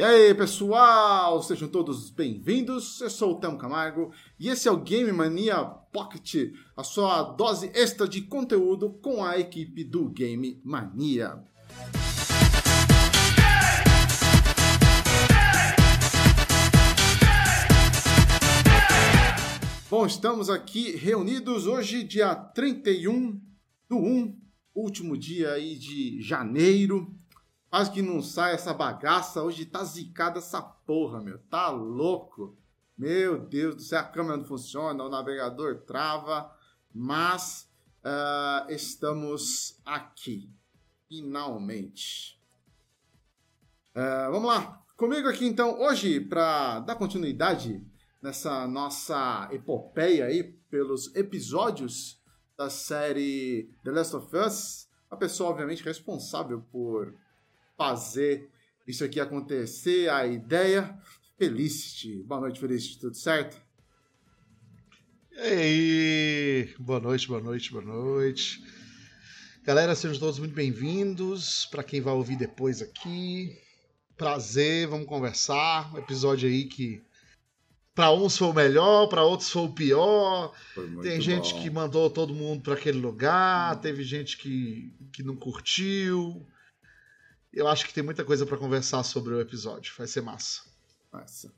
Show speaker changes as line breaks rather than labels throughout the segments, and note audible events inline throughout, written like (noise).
E aí, pessoal, sejam todos bem-vindos. Eu sou o Temo Camargo e esse é o Game Mania Pocket, a sua dose extra de conteúdo com a equipe do Game Mania. Bom, estamos aqui reunidos hoje, dia 31 do 1, último dia aí de janeiro. Quase que não sai essa bagaça. Hoje tá zicada essa porra, meu. Tá louco. Meu Deus do céu, a câmera não funciona, o navegador trava. Mas uh, estamos aqui. Finalmente. Uh, vamos lá. Comigo aqui então, hoje, para dar continuidade nessa nossa epopeia aí pelos episódios da série The Last of Us. A pessoa, obviamente, responsável por fazer isso aqui acontecer, a ideia. Felicity. Boa noite, Felicity. Tudo certo?
E aí, boa noite, boa noite, boa noite. Galera, sejam todos muito bem-vindos. Para quem vai ouvir depois aqui, prazer, vamos conversar. Um episódio aí que para uns foi o melhor, para outros foi o pior. Foi Tem gente bom. que mandou todo mundo para aquele lugar, teve gente que, que não curtiu. Eu acho que tem muita coisa para conversar sobre o episódio. Vai ser massa.
Massa.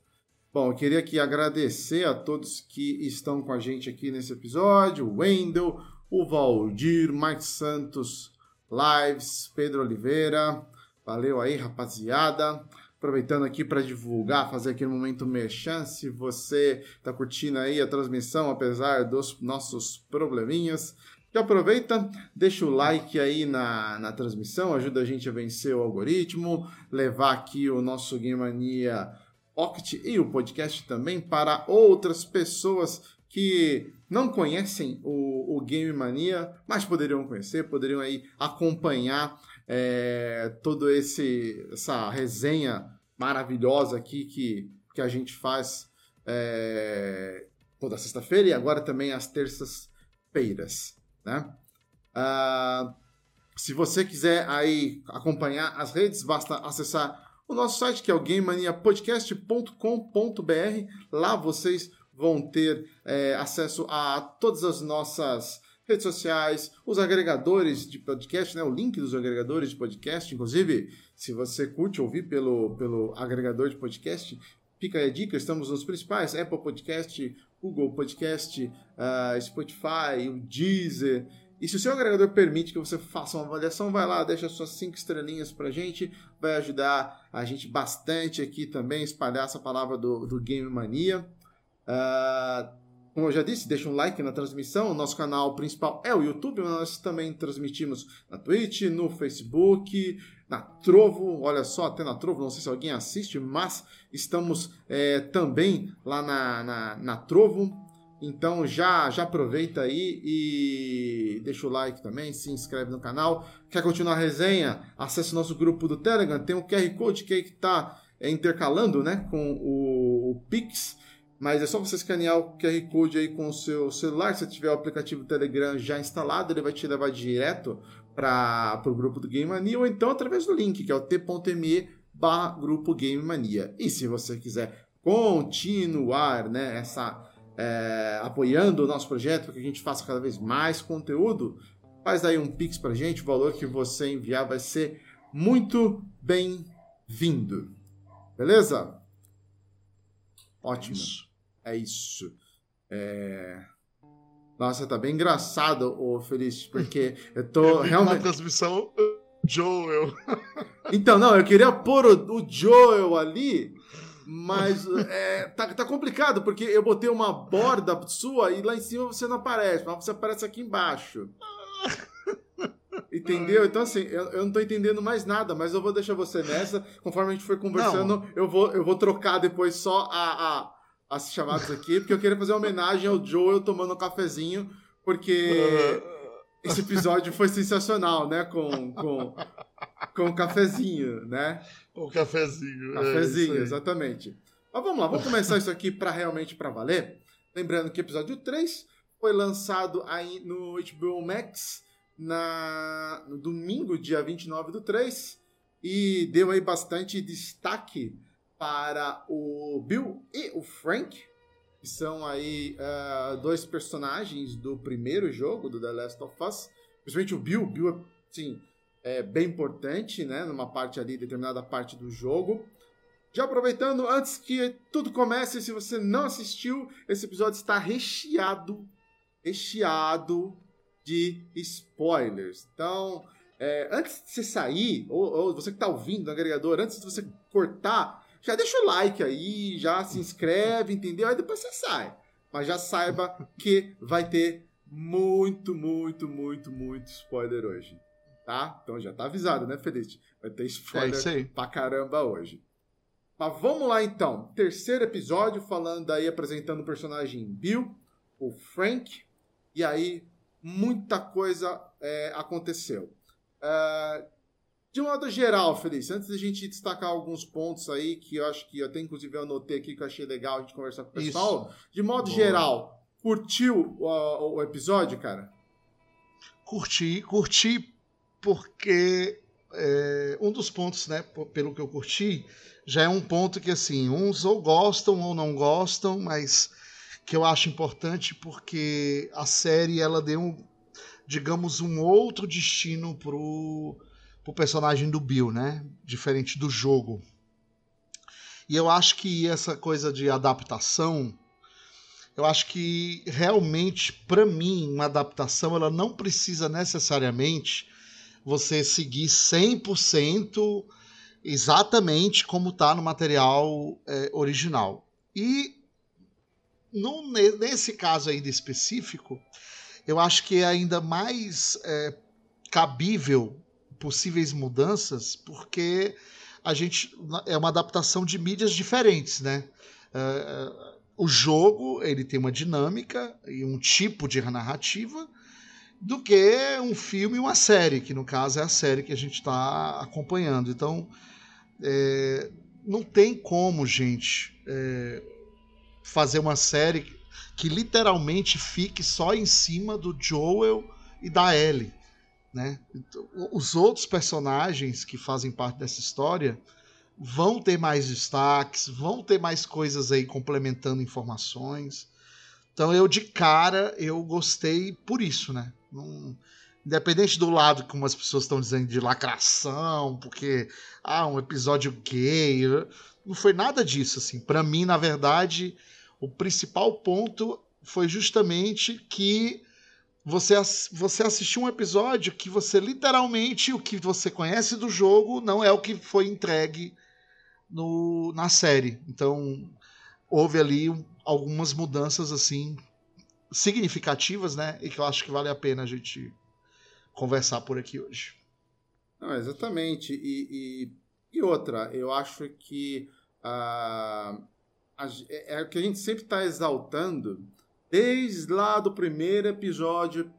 Bom, eu queria aqui agradecer a todos que estão com a gente aqui nesse episódio: o Wendel, o Valdir, Mike Santos, Lives, Pedro Oliveira. Valeu aí, rapaziada. Aproveitando aqui para divulgar, fazer aqui no momento merchan, se você está curtindo aí a transmissão, apesar dos nossos probleminhas, já aproveita, deixa o like aí na, na transmissão, ajuda a gente a vencer o algoritmo, levar aqui o nosso Game Mania Pocket e o podcast também para outras pessoas que não conhecem o, o Game Mania, mas poderiam conhecer, poderiam aí acompanhar é, todo esse essa resenha maravilhosa aqui que, que a gente faz é, toda sexta-feira e agora também às terças-feiras, né? Uh, se você quiser aí acompanhar as redes, basta acessar o nosso site que é o gamemaniapodcast.com.br. Lá vocês vão ter é, acesso a todas as nossas redes sociais, os agregadores de podcast, né? O link dos agregadores de podcast, inclusive, se você curte ouvir pelo, pelo agregador de podcast, fica a dica, estamos nos principais, Apple Podcast, Google Podcast, uh, Spotify, o Deezer. E se o seu agregador permite que você faça uma avaliação, vai lá, deixa suas cinco estrelinhas pra gente, vai ajudar a gente bastante aqui também, espalhar essa palavra do, do Game Mania. Uh, como eu já disse, deixa um like na transmissão. O nosso canal principal é o YouTube, mas nós também transmitimos na Twitch, no Facebook, na Trovo. Olha só, até na Trovo, não sei se alguém assiste, mas estamos é, também lá na, na, na Trovo. Então já, já aproveita aí e deixa o like também, se inscreve no canal. Quer continuar a resenha? Acesse o nosso grupo do Telegram, tem um QR Code que está é, intercalando né, com o, o Pix mas é só você escanear o QR Code aí com o seu celular. Se tiver o aplicativo Telegram já instalado, ele vai te levar direto para o grupo do Game Mania ou então através do link, que é o t.me barra grupo Game Mania. E se você quiser continuar né, essa, é, apoiando o nosso projeto para que a gente faça cada vez mais conteúdo, faz aí um Pix para gente. O valor que você enviar vai ser muito bem-vindo. Beleza? Ótimo. Isso. É isso. É... Nossa, tá bem engraçado, ô Feliz, porque eu tô (laughs) realmente.
Na transmissão, Joel. (laughs)
então, não, eu queria pôr o, o Joel ali, mas é, tá, tá complicado, porque eu botei uma borda sua e lá em cima você não aparece, mas você aparece aqui embaixo. Entendeu? Então, assim, eu, eu, não tô entendendo mais nada, mas eu vou deixar você nessa. Conforme a gente for conversando, eu vou, eu vou trocar depois só a, a as chamadas aqui, porque eu queria fazer uma homenagem ao Joel tomando um cafezinho, porque (laughs) esse episódio foi sensacional, né? Com, com, com o cafezinho, né?
O cafezinho.
É cafezinho, é exatamente. Mas vamos lá, vamos começar isso aqui para realmente para valer. Lembrando que episódio 3 foi lançado aí no HBO Max na, no domingo, dia 29 do 3, e deu aí bastante destaque para o Bill e o Frank, que são aí uh, dois personagens do primeiro jogo do The Last of Us. Principalmente o Bill. Bill, sim, é bem importante, né? Numa parte ali, determinada parte do jogo. Já aproveitando, antes que tudo comece, se você não assistiu, esse episódio está recheado, recheado de spoilers. Então, é, antes de você sair, ou, ou você que está ouvindo no agregador, antes de você cortar, já deixa o like aí, já se inscreve, entendeu? Aí depois você sai. Mas já saiba que vai ter muito, muito, muito, muito spoiler hoje. Tá? Então já tá avisado, né, Feliz? Vai ter spoiler é pra caramba hoje. Mas vamos lá então. Terceiro episódio, falando aí, apresentando o personagem Bill, o Frank. E aí, muita coisa é, aconteceu. Uh, de modo geral, Feliz, antes da gente destacar alguns pontos aí que eu acho que eu até inclusive eu anotei aqui que eu achei legal a gente conversar com o pessoal. Isso. De modo Boa. geral, curtiu o, o, episódio, cara?
Curti, curti porque é, um dos pontos, né, pelo que eu curti, já é um ponto que assim, uns ou gostam ou não gostam, mas que eu acho importante porque a série ela deu digamos, um outro destino pro, pro personagem do Bill, né? Diferente do jogo. E eu acho que essa coisa de adaptação, eu acho que realmente, para mim, uma adaptação ela não precisa necessariamente você seguir 100% exatamente como está no material é, original. E no, nesse caso ainda específico, eu acho que é ainda mais é, cabível possíveis mudanças, porque a gente é uma adaptação de mídias diferentes, né? Uh, o jogo ele tem uma dinâmica e um tipo de narrativa do que um filme e uma série, que no caso é a série que a gente está acompanhando. Então, é, não tem como, gente, é, fazer uma série que literalmente fique só em cima do Joel e da Ellie. Né? Os outros personagens que fazem parte dessa história vão ter mais destaques, vão ter mais coisas aí complementando informações. Então eu de cara eu gostei por isso, né? Não, independente do lado como as pessoas estão dizendo de lacração, porque ah, um episódio gay, não foi nada disso assim. Para mim, na verdade, o principal ponto foi justamente que você, você assistiu um episódio que você literalmente o que você conhece do jogo não é o que foi entregue no, na série. Então houve ali algumas mudanças assim significativas, né? E que eu acho que vale a pena a gente conversar por aqui hoje.
Não, exatamente. E, e, e outra, eu acho que uh, a, é, é o que a gente sempre está exaltando desde lá do primeiro episódio,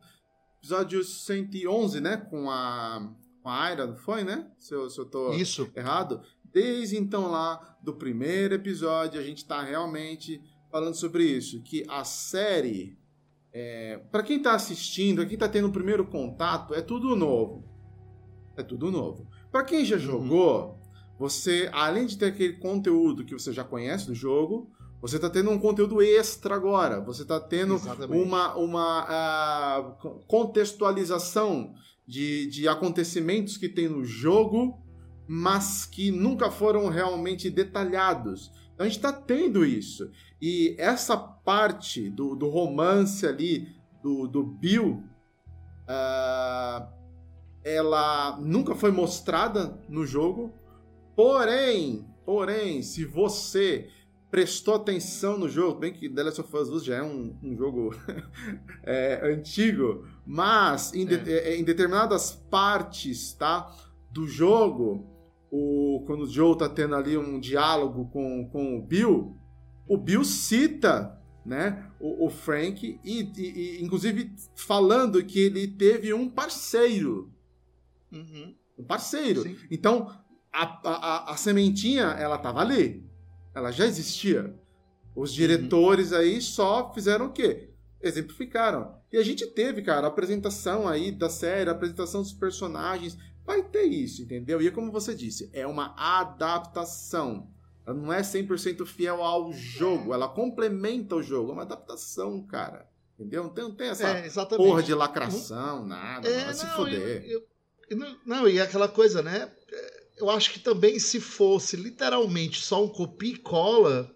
episódio 111, né? Com a, com a Aira, não foi, né? Se eu, se eu tô
Isso.
errado. Desde então lá do primeiro episódio, a gente está realmente falando sobre isso. Que a série é, para quem está assistindo, quem está tendo o primeiro contato, é tudo novo. É tudo novo. Para quem já uhum. jogou, você, além de ter aquele conteúdo que você já conhece do jogo, você está tendo um conteúdo extra agora. Você está tendo Exatamente. uma, uma uh, contextualização de, de acontecimentos que tem no jogo, mas que nunca foram realmente detalhados. Então a gente está tendo isso. E essa parte do, do romance ali, do, do Bill, uh, ela nunca foi mostrada no jogo. Porém, porém, se você prestou atenção no jogo, bem que The Last of Us já é um, um jogo (laughs) é, antigo, mas em, de, é. é. em, determinadas partes tá, do jogo, o, quando o Joe tá tendo ali um diálogo com, com o Bill, o Bill cita né, o, o Frank, e, e, e, inclusive falando que ele teve um parceiro. Uhum. Um parceiro. Sim. Então, a, a, a, sementinha, ela tava ali. Ela já existia. Os uhum. diretores uhum. aí só fizeram o quê? Exemplificaram. E a gente teve, cara, a apresentação aí da série, a apresentação dos personagens. Vai ter isso, entendeu? E é como você disse, é uma adaptação. Ela não é 100% fiel ao jogo, ela complementa o jogo. É uma adaptação, cara. Entendeu? Não tem, não tem essa
É,
porra de lacração, nada.
É,
vai se
não,
fuder.
eu- eu- não, não, e aquela coisa, né? Eu acho que também se fosse literalmente só um copia e cola,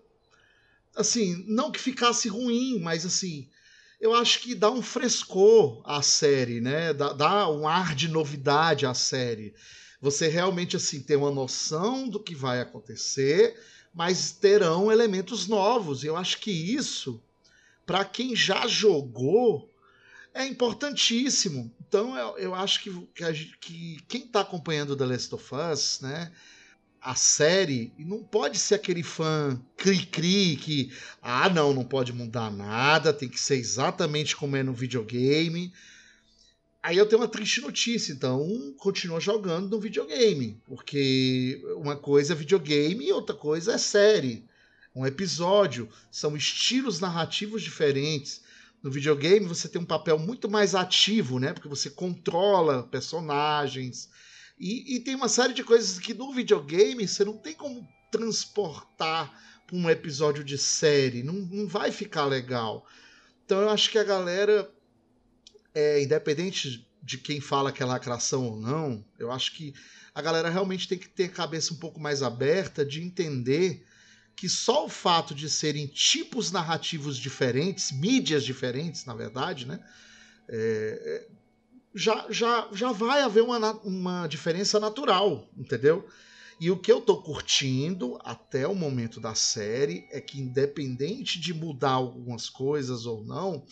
assim, não que ficasse ruim, mas assim, eu acho que dá um frescor à série, né? Dá, dá um ar de novidade à série. Você realmente assim tem uma noção do que vai acontecer, mas terão elementos novos. E eu acho que isso, para quem já jogou, é importantíssimo. Então eu, eu acho que, que, que quem está acompanhando The Last of Us, né? A série, não pode ser aquele fã cri-cri que, ah, não, não pode mudar nada, tem que ser exatamente como é no videogame. Aí eu tenho uma triste notícia, então continua jogando no videogame, porque uma coisa é videogame e outra coisa é série. Um episódio, são estilos narrativos diferentes. No videogame você tem um papel muito mais ativo, né? Porque você controla personagens. E, e tem uma série de coisas que no videogame você não tem como transportar para um episódio de série. Não, não vai ficar legal. Então eu acho que a galera, é, independente de quem fala que é lacração ou não, eu acho que a galera realmente tem que ter a cabeça um pouco mais aberta de entender que só o fato de serem tipos narrativos diferentes, mídias diferentes, na verdade, né? é, é, já, já, já vai haver uma, uma diferença natural, entendeu? E o que eu tô curtindo até o momento da série é que, independente de mudar algumas coisas ou não,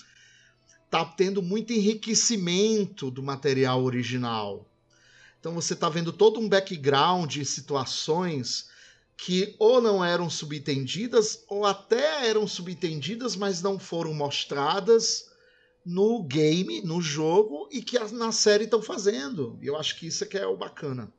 tá tendo muito enriquecimento do material original. Então você tá vendo todo um background de situações que ou não eram subentendidas ou até eram subentendidas, mas não foram mostradas no game, no jogo e que na série estão fazendo. E eu acho que isso é que é o bacana.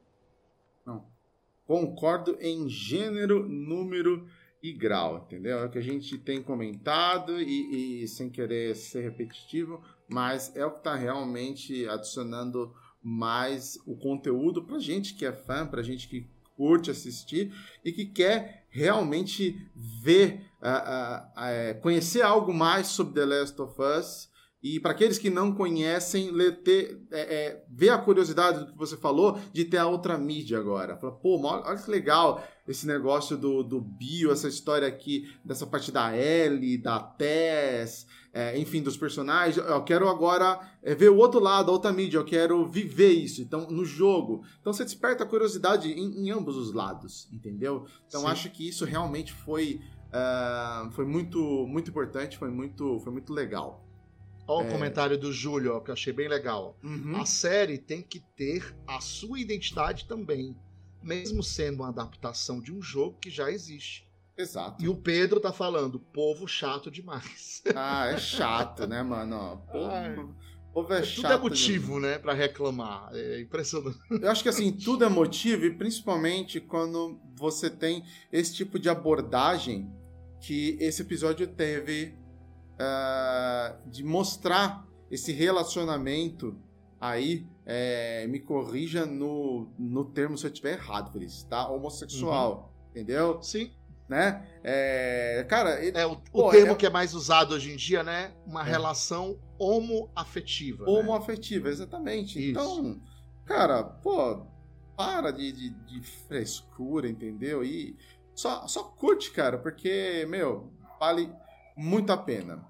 Concordo em gênero, número e grau, entendeu? É o que a gente tem comentado e, e sem querer ser repetitivo, mas é o que está realmente adicionando mais o conteúdo pra gente que é fã, pra gente que curte assistir e que quer realmente ver, ah, ah, eh, conhecer algo mais sobre The Last of Us. E para aqueles que não conhecem, ter, é, é, ver a curiosidade do que você falou de ter a outra mídia agora. Fala, pô, olha, que legal esse negócio do, do bio, essa história aqui, dessa parte da Ellie, da Tess, é, enfim, dos personagens. Eu quero agora é, ver o outro lado, a outra mídia, eu quero viver isso. Então, no jogo. Então você desperta a curiosidade em, em ambos os lados, entendeu? Então
Sim.
acho que isso realmente foi, ah, foi muito, muito importante, foi muito, foi muito legal.
Olha o comentário do Júlio, ó, que eu achei bem legal.
Uhum.
A série tem que ter a sua identidade também, mesmo sendo uma adaptação de um jogo que já existe.
Exato.
E o Pedro tá falando, povo chato demais. (laughs)
Ah, é chato, né, mano? Povo, povo é
Tudo
chato.
é motivo, né, Pra reclamar. É impressionante. (laughs)
Eu acho que assim, tudo é motivo, e principalmente quando você tem esse tipo de abordagem que esse episódio teve ah, de mostrar esse relacionamento aí. é, me corrija no, no termo se eu estiver errado, Feliz, tá? Homossexual, entendeu?
Sim.
Né? É, cara, ele-
É o, o
Pô,
termo
é-
que é mais usado hoje em dia, né? Uma
É.
relação homoafetiva. né?
Homoafetiva, exatamente.
Isso.
Então, cara, pô, para de, de, de frescura, entendeu? E só, só curte, cara, porque, meu, vale muito a pena.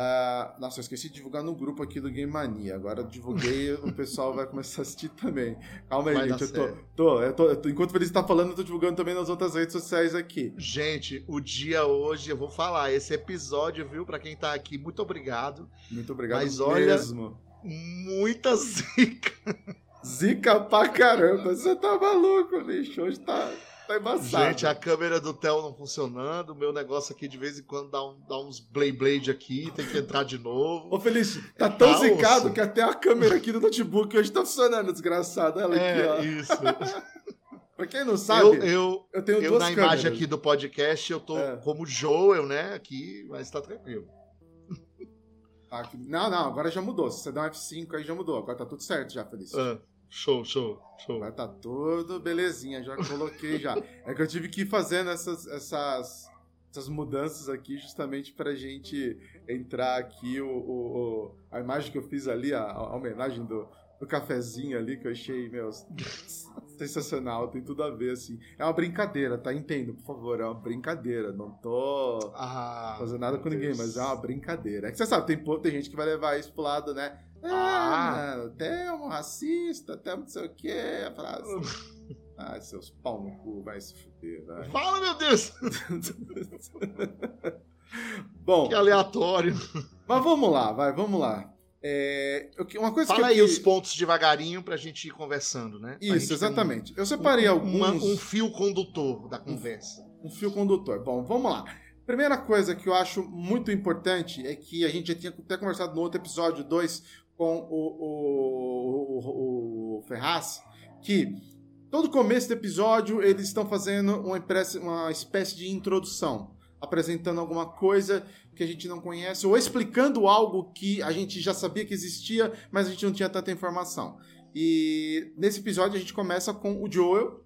Ah, nossa, eu esqueci de divulgar no grupo aqui do Game Mania. Agora divulguei, (laughs) o pessoal vai começar a assistir também. Calma aí,
Vai
gente. Eu tô, tô, eu tô, eu tô- enquanto o Feliz tá falando, eu tô divulgando também nas outras redes sociais aqui.
Gente, o dia hoje, eu vou falar, esse episódio, viu, Pra quem tá aqui, muito obrigado.
Muito obrigado
Mas olha-
mesmo.
Muita (laughs) zica.
Zica pra caramba. Você tá maluco, bicho. Hoje tá, tá embaçado.
Gente, a câmera do Theo não funcionando, o meu negócio aqui de vez em quando dá, um- dá uns blade blade aqui, tem que entrar de novo.
Ô, Felício, tá
É
tão
caos.
zicado que até a câmera aqui do notebook hoje tá funcionando, desgraçado. Ela
É,
aqui, ó.
isso. (laughs)
Pra quem não sabe,
Eu,
eu,
eu,
tenho
eu
duas
na
câmeras.
imagem aqui do podcast, eu tô
É.
como Joel, né, aqui, mas tá tranquilo.
Aqui- Não, não, agora já mudou. Se você der um F5 aí já mudou. Agora tá tudo certo já, Felício.
Ah, Show, show, show.
Vai tá tudo belezinha, já coloquei já. É que eu tive que ir fazendo essas, essas, essas mudanças aqui justamente pra gente entrar aqui o, o, a imagem que eu fiz ali, a, a homenagem do, do cafezinho ali, que eu achei, meu, sensacional, tem tudo a ver, assim. É uma brincadeira, tá? Entendo, por favor, é uma brincadeira. Não tô
Ah,
fazendo nada com
meu
ninguém,
Deus.
mas é uma brincadeira. É que você sabe, tem, tem gente que vai levar isso pro lado, né?
Ah.
Ah, não, até um racista, até não sei o quê. a frase. Ah, seus pau no cu, vai se fuder, vai.
Fala, meu Deus! (laughs)
Bom,
Que aleatório.
mas vamos lá, vai, vamos lá. É, que- uma coisa
Fala
que
aí
eu-
os pontos devagarinho pra gente ir conversando, né? Pra
Isso,
ter um-
exatamente. Eu separei
um,
alguns.
uma- um fio condutor da conversa.
um fio condutor. Bom, vamos lá. Primeira coisa que eu acho muito importante é que a gente já tinha até conversado no outro episódio 2 com o, o, o, o Ferraz, que todo começo do episódio eles estão fazendo uma, uma espécie de introdução, apresentando alguma coisa que a gente não conhece ou explicando algo que a gente já sabia que existia, mas a gente não tinha tanta informação. E nesse episódio a gente começa com o Joel,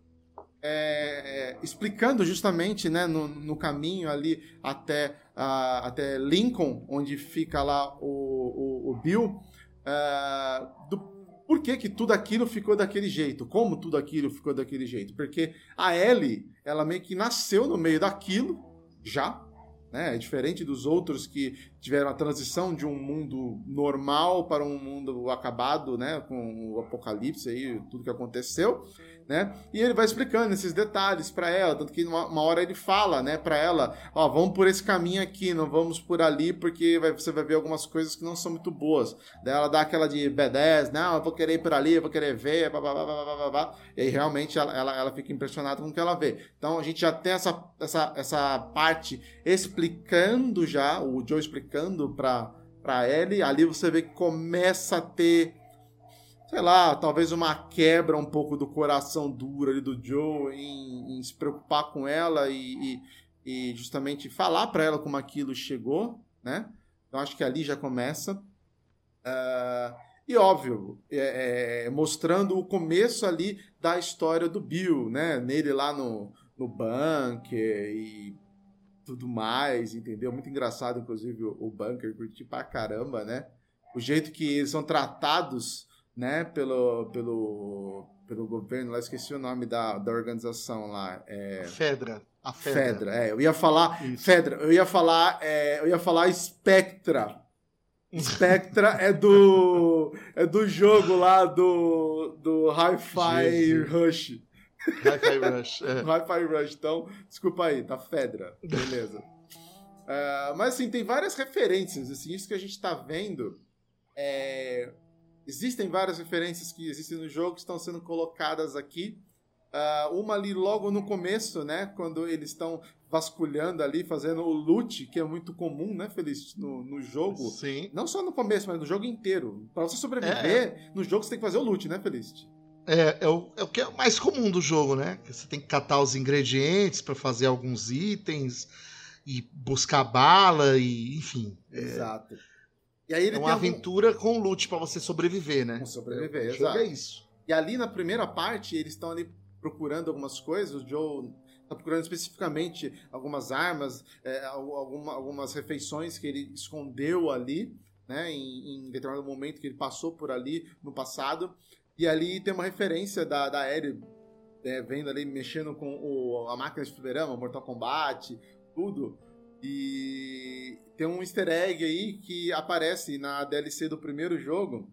é, explicando justamente né, no, no caminho ali até, até Lincoln, onde fica lá o, o, o Bill, ah, do por que, que tudo aquilo ficou daquele jeito, como tudo aquilo ficou daquele jeito. Porque a Ellie, ela meio que nasceu no meio daquilo, já, né? É diferente dos outros que tiveram a transição de um mundo normal para um mundo acabado, né? Com o apocalipse aí, tudo que aconteceu, né? E ele vai explicando esses detalhes para ela, tanto que uma, hora ele fala, né, para ela, ó, vamos por esse caminho aqui, não vamos por ali, porque vai- você vai ver algumas coisas que não são muito boas. Daí ela dá aquela de B10, não, eu vou querer ir por ali, eu vou querer ver, blá, blá, blá, blá, blá, blá, e aí realmente ela, ela, ela fica impressionada com o que ela vê. Então a gente já tem essa, essa, essa parte explicando já, o Joe explicando pra Ellie, ali você vê que começa a ter sei lá, talvez uma quebra um pouco do coração duro ali do Joe em, em se preocupar com ela e, e, e justamente falar para ela como aquilo chegou, né? Eu acho que ali já começa. Ah, e óbvio, é, é, mostrando o começo ali da história do Bill, né? Nele lá no, no bunker e tudo mais, entendeu? Muito engraçado, inclusive, o, o bunker, curti pra caramba, né? O jeito que eles são tratados né, pelo, pelo, pelo governo, lá esqueci o nome da, da organização lá, é
Fedra. A Fedra.
Fedra, é, eu ia falar
Isso.
Fedra, eu ia falar, é, eu ia falar Spectra. Spectra é do é do jogo lá do do Hi-Fi. Rush.
Hi-Fi Rush. é. (laughs)
Hi-Fi Rush, então, desculpa aí, tá Fedra, beleza. É, mas assim, tem várias referências, assim, isso que a gente tá vendo é, existem várias referências que existem no jogo que estão sendo colocadas aqui. Ah, uma ali logo no começo, né? Quando eles estão vasculhando ali, fazendo o loot, que é muito comum, né, Feliz, no, no jogo.
Sim.
Não só no começo, mas no jogo inteiro. Pra você sobreviver, no jogo você tem que fazer o loot, né, Felicity?
É, é, o, é o que é o mais comum do jogo, né? Você tem que catar os ingredientes pra fazer alguns itens e buscar bala e, enfim. É,
Exato. E aí ele
é uma
tem algum-
aventura com loot pra você sobreviver, né?
Com sobreviver,
jogo
exato.
é isso.
E ali na primeira parte, eles estão ali procurando algumas coisas. O Joe está procurando especificamente algumas armas, é, al- alguma- algumas refeições que ele escondeu ali, né, em, em determinado momento que ele passou por ali no passado. E ali tem uma referência da, da Ellie é, vendo ali, mexendo com o- a máquina de fliperama, Mortal Kombat, tudo. E tem um easter egg aí que aparece na DLC do primeiro jogo.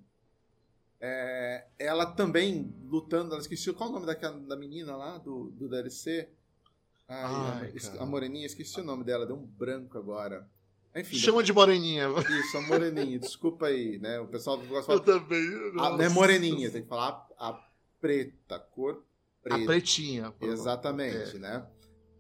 É, ela também lutando, ela esqueci qual é o nome daquela, da menina lá do, do DLC. Ai,
Ai,
a, a Moreninha, esqueci o nome dela, deu um branco agora. Enfim,
Chama de moreninha.
isso, a Moreninha, desculpa aí, né? O pessoal gosta
Eu
de falar.
também.
Ah, não é moreninha, tem que falar a preta, cor
A
preta.
pretinha. pô.
Exatamente,
É.
né?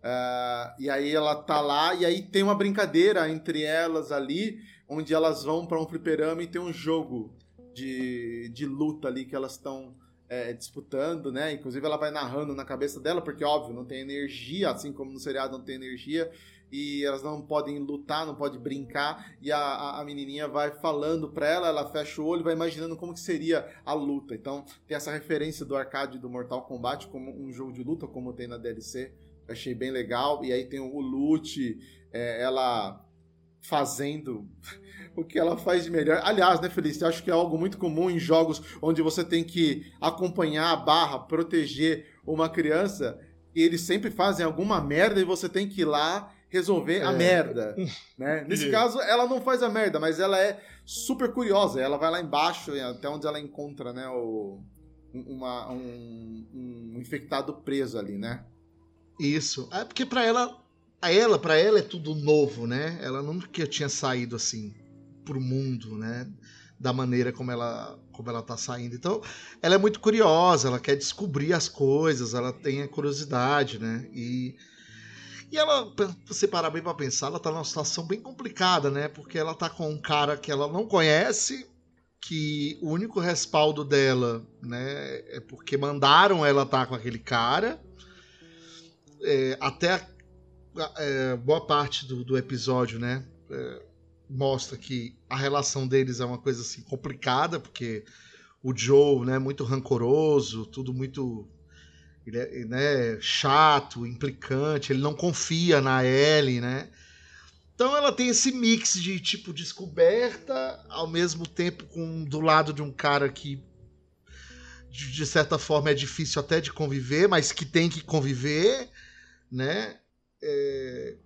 Ah, e aí ela tá lá, e aí tem uma brincadeira entre elas ali, onde elas vão pra um fliperama e tem um jogo de, de luta ali que elas estão é, disputando, né? Inclusive ela vai narrando na cabeça dela, porque óbvio, não tem energia, assim como no seriado não tem energia, e elas não podem lutar, não pode brincar, e a, a, a menininha vai falando pra ela, ela fecha o olho, vai imaginando como que seria a luta. Então tem essa referência do arcade do Mortal Kombat como um jogo de luta, como tem na DLC. Achei bem legal. E aí tem o Lute, é, ela fazendo (laughs) o que ela faz de melhor. Aliás, né, Felice? Acho que é algo muito comum em jogos onde você tem que acompanhar a barra, proteger uma criança, e eles sempre fazem alguma merda e você tem que ir lá resolver é. a merda. (laughs) Né? Nesse caso, ela não faz a merda, mas ela é super curiosa. Ela vai lá embaixo, até onde ela encontra né, o, uma, um, um infectado preso ali, né?
Isso. É porque para ela, a ela, para ela é tudo novo, né? Ela nunca tinha saído assim pro mundo, né? Da maneira como ela, como ela tá saindo. Então, ela é muito curiosa, ela quer descobrir as coisas, ela tem a curiosidade, né? E e ela, você parar bem para pensar, ela tá numa situação bem complicada, né? Porque ela tá com um cara que ela não conhece, que o único respaldo dela, né, é porque mandaram ela estar tá com aquele cara. É, até é, boa parte do, do episódio, né, é, mostra que a relação deles é uma coisa assim complicada, porque o Joe, né, muito rancoroso, tudo muito ele é né, chato, implicante, ele não confia na Ellie, né? Então ela tem esse mix de tipo descoberta, ao mesmo tempo com do lado de um cara que de, de certa forma é difícil até de conviver, mas que tem que conviver, né? É...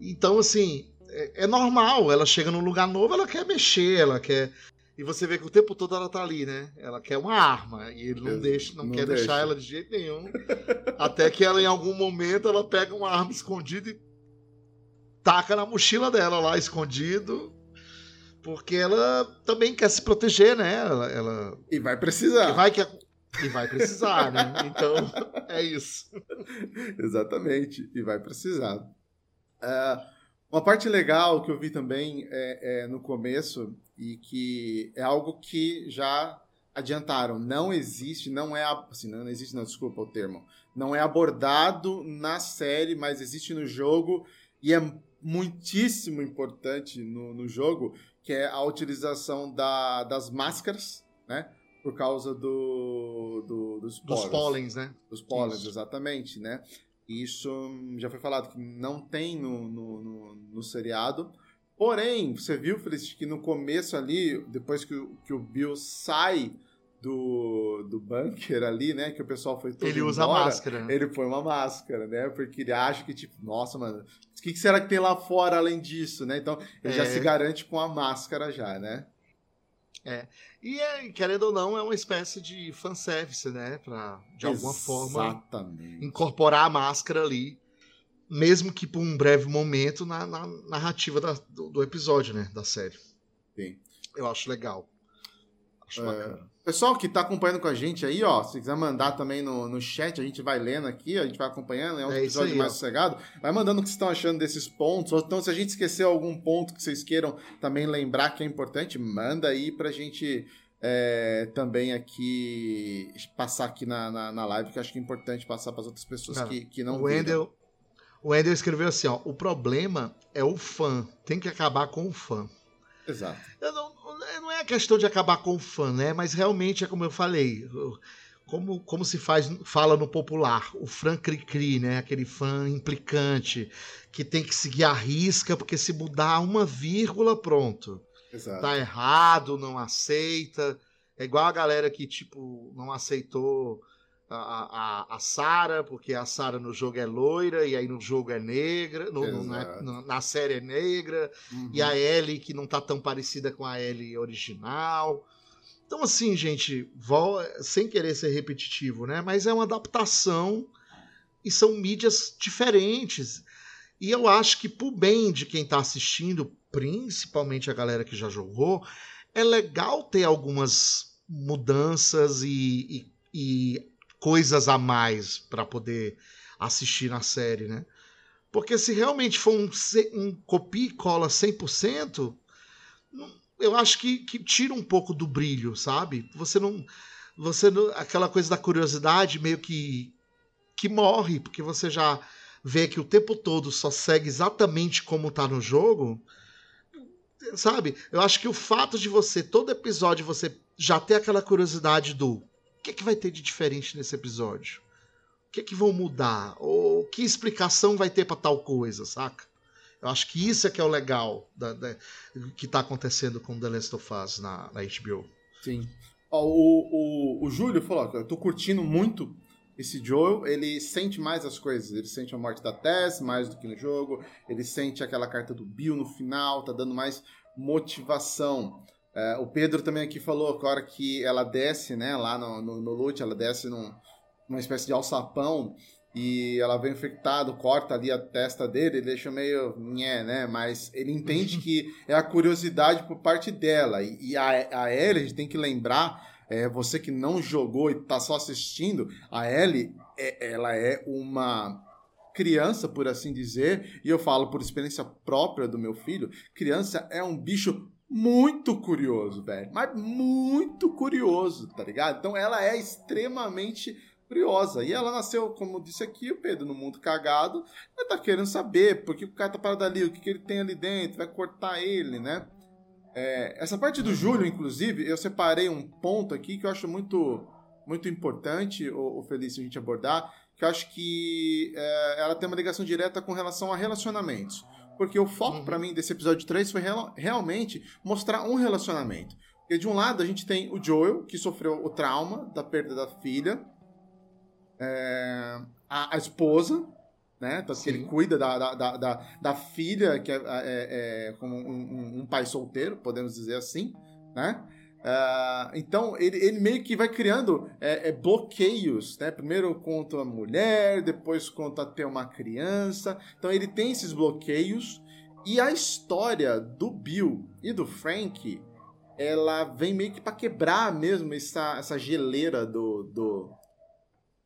Então assim é, é normal. Ela chega num lugar novo, ela quer mexer, ela quer e você vê que o tempo todo ela tá ali, né? Ela quer uma arma e ele não deixa, não, não quer deixa. deixar ela de jeito nenhum. até que ela em algum momento ela pega uma arma escondida e taca na mochila dela lá escondido, porque ela também quer se proteger, né? Ela, ela...
e vai precisar.
E vai que e vai precisar, né? Então (laughs) é isso.
Exatamente, e vai precisar. Uh, uma parte legal que eu vi também é, é no começo e que é algo que já adiantaram. Não existe, não é assim, não existe, não desculpa o termo, não é abordado na série, mas existe no jogo e é muitíssimo importante no, no jogo, que é a utilização da, das máscaras, né? Por causa do, do dos,
dos pólenes, né?
Dos pólenes, exatamente, né? Isso já foi falado que não tem no, no, no, no seriado. Porém, você viu, Felicity, que no começo ali, depois que, o, que o Bill sai do, do bunker ali, né? Que o pessoal foi todo
Ele usa embora, máscara.
Ele põe uma máscara, né? Porque ele acha que, tipo, nossa, mano, o que, que será que tem lá fora além disso, né? Então, ele é. já se garante com a máscara já, né?
É. E, é, querendo ou não, é uma espécie de fanservice, né? Pra, de alguma forma, incorporar a máscara ali. Mesmo que por um breve momento na, na narrativa da, do, do, episódio, né? Da série.
Sim.
Eu acho legal.
Acho é... bacana. Pessoal que está acompanhando com a gente aí, ó, se quiser mandar também no, no chat, a gente vai lendo aqui, a gente vai acompanhando, é um é episódio aí, mais ó. sossegado. Vai mandando o que vocês estão achando desses pontos, ou então se a gente esqueceu algum ponto que vocês queiram também lembrar que é importante, manda aí pra gente é, também aqui passar aqui na, na, na, live, que acho que é importante passar para as outras pessoas Cara, que, que não
o Wendell, o Wendell escreveu assim, ó, o problema é o fã, tem que acabar com o fã.
Exato.
Eu não, não é questão de acabar com o fã, né? Mas realmente é como eu falei, como, como se faz, fala no popular, o fã cri-cri, né? Aquele fã implicante, que tem que seguir a risca, porque se mudar uma vírgula, pronto.
Exato.
Tá errado, não aceita. É igual a galera que, tipo, não aceitou a, a, a Sara, porque a Sara no jogo é loira, e aí no jogo é negra, no, no, é, no, na série é negra, uhum. e a Ellie que não tá tão parecida com a Ellie original. Então, assim, gente, sem querer ser repetitivo, né? Mas é uma adaptação e são mídias diferentes. E eu acho que, pro bem de quem tá assistindo, principalmente a galera que já jogou, é legal ter algumas mudanças e, e, e coisas a mais para poder assistir na série, né? Porque se realmente for um, um copia e cola 100%, eu acho que, que tira um pouco do brilho, sabe? Você não você aquela coisa da curiosidade meio que que morre, porque você já vê que o tempo todo só segue exatamente como tá no jogo. Sabe? Eu acho que o fato de você todo episódio você já ter aquela curiosidade do que, é que vai ter de diferente nesse episódio? O que é que vão mudar? Ou que explicação vai ter para tal coisa, saca? Eu acho que isso é que é o legal da, da, que está acontecendo com The Last of Us na, na HBO.
Sim. Ó, o, o, o Júlio falou, eu tô curtindo muito esse Joel, ele sente mais as coisas, ele sente a morte da Tess mais do que no jogo, ele sente aquela carta do Bill no final, tá dando mais motivação. É, o Pedro também aqui falou que a hora que ela desce, né, lá no, no, no loot, ela desce num, numa espécie de alçapão, e ela vem infectado, corta ali a testa dele, ele deixa meio nhé, né? Mas ele entende (laughs) que é a curiosidade por parte dela. E, e a, a Ellie, a gente tem que lembrar, é, você que não jogou e tá só assistindo, a Ellie, é, ela é uma criança, por assim dizer, e eu falo por experiência própria do meu filho, criança é um bicho muito curioso, velho. Mas muito curioso, tá ligado? Então ela é extremamente curiosa. E ela nasceu, como disse aqui o Pedro, no mundo cagado. Ela tá querendo saber por que o cara tá parado ali, o que, que ele tem ali dentro, vai cortar ele, né? É, essa parte do Júlio, inclusive, eu separei um ponto aqui que eu acho muito, muito importante, o, o Felício, a gente abordar, que eu acho que é, ela tem uma ligação direta com relação a relacionamentos. Porque o foco uhum. para mim desse episódio 3 foi real, realmente mostrar um relacionamento. Porque de um lado a gente tem o Joel, que sofreu o trauma da perda da filha, é, a, a, esposa, né? Tanto que ele cuida da, da, da, da filha, que é, é, é como um, um, um, pai solteiro, podemos dizer assim, né? Uh, então ele, ele meio que vai criando é, é, bloqueios, né? Primeiro contra a mulher, depois contra ter uma criança. Então ele tem esses bloqueios e a história do Bill e do Frank, ela vem meio que para quebrar mesmo essa, essa geleira do, do,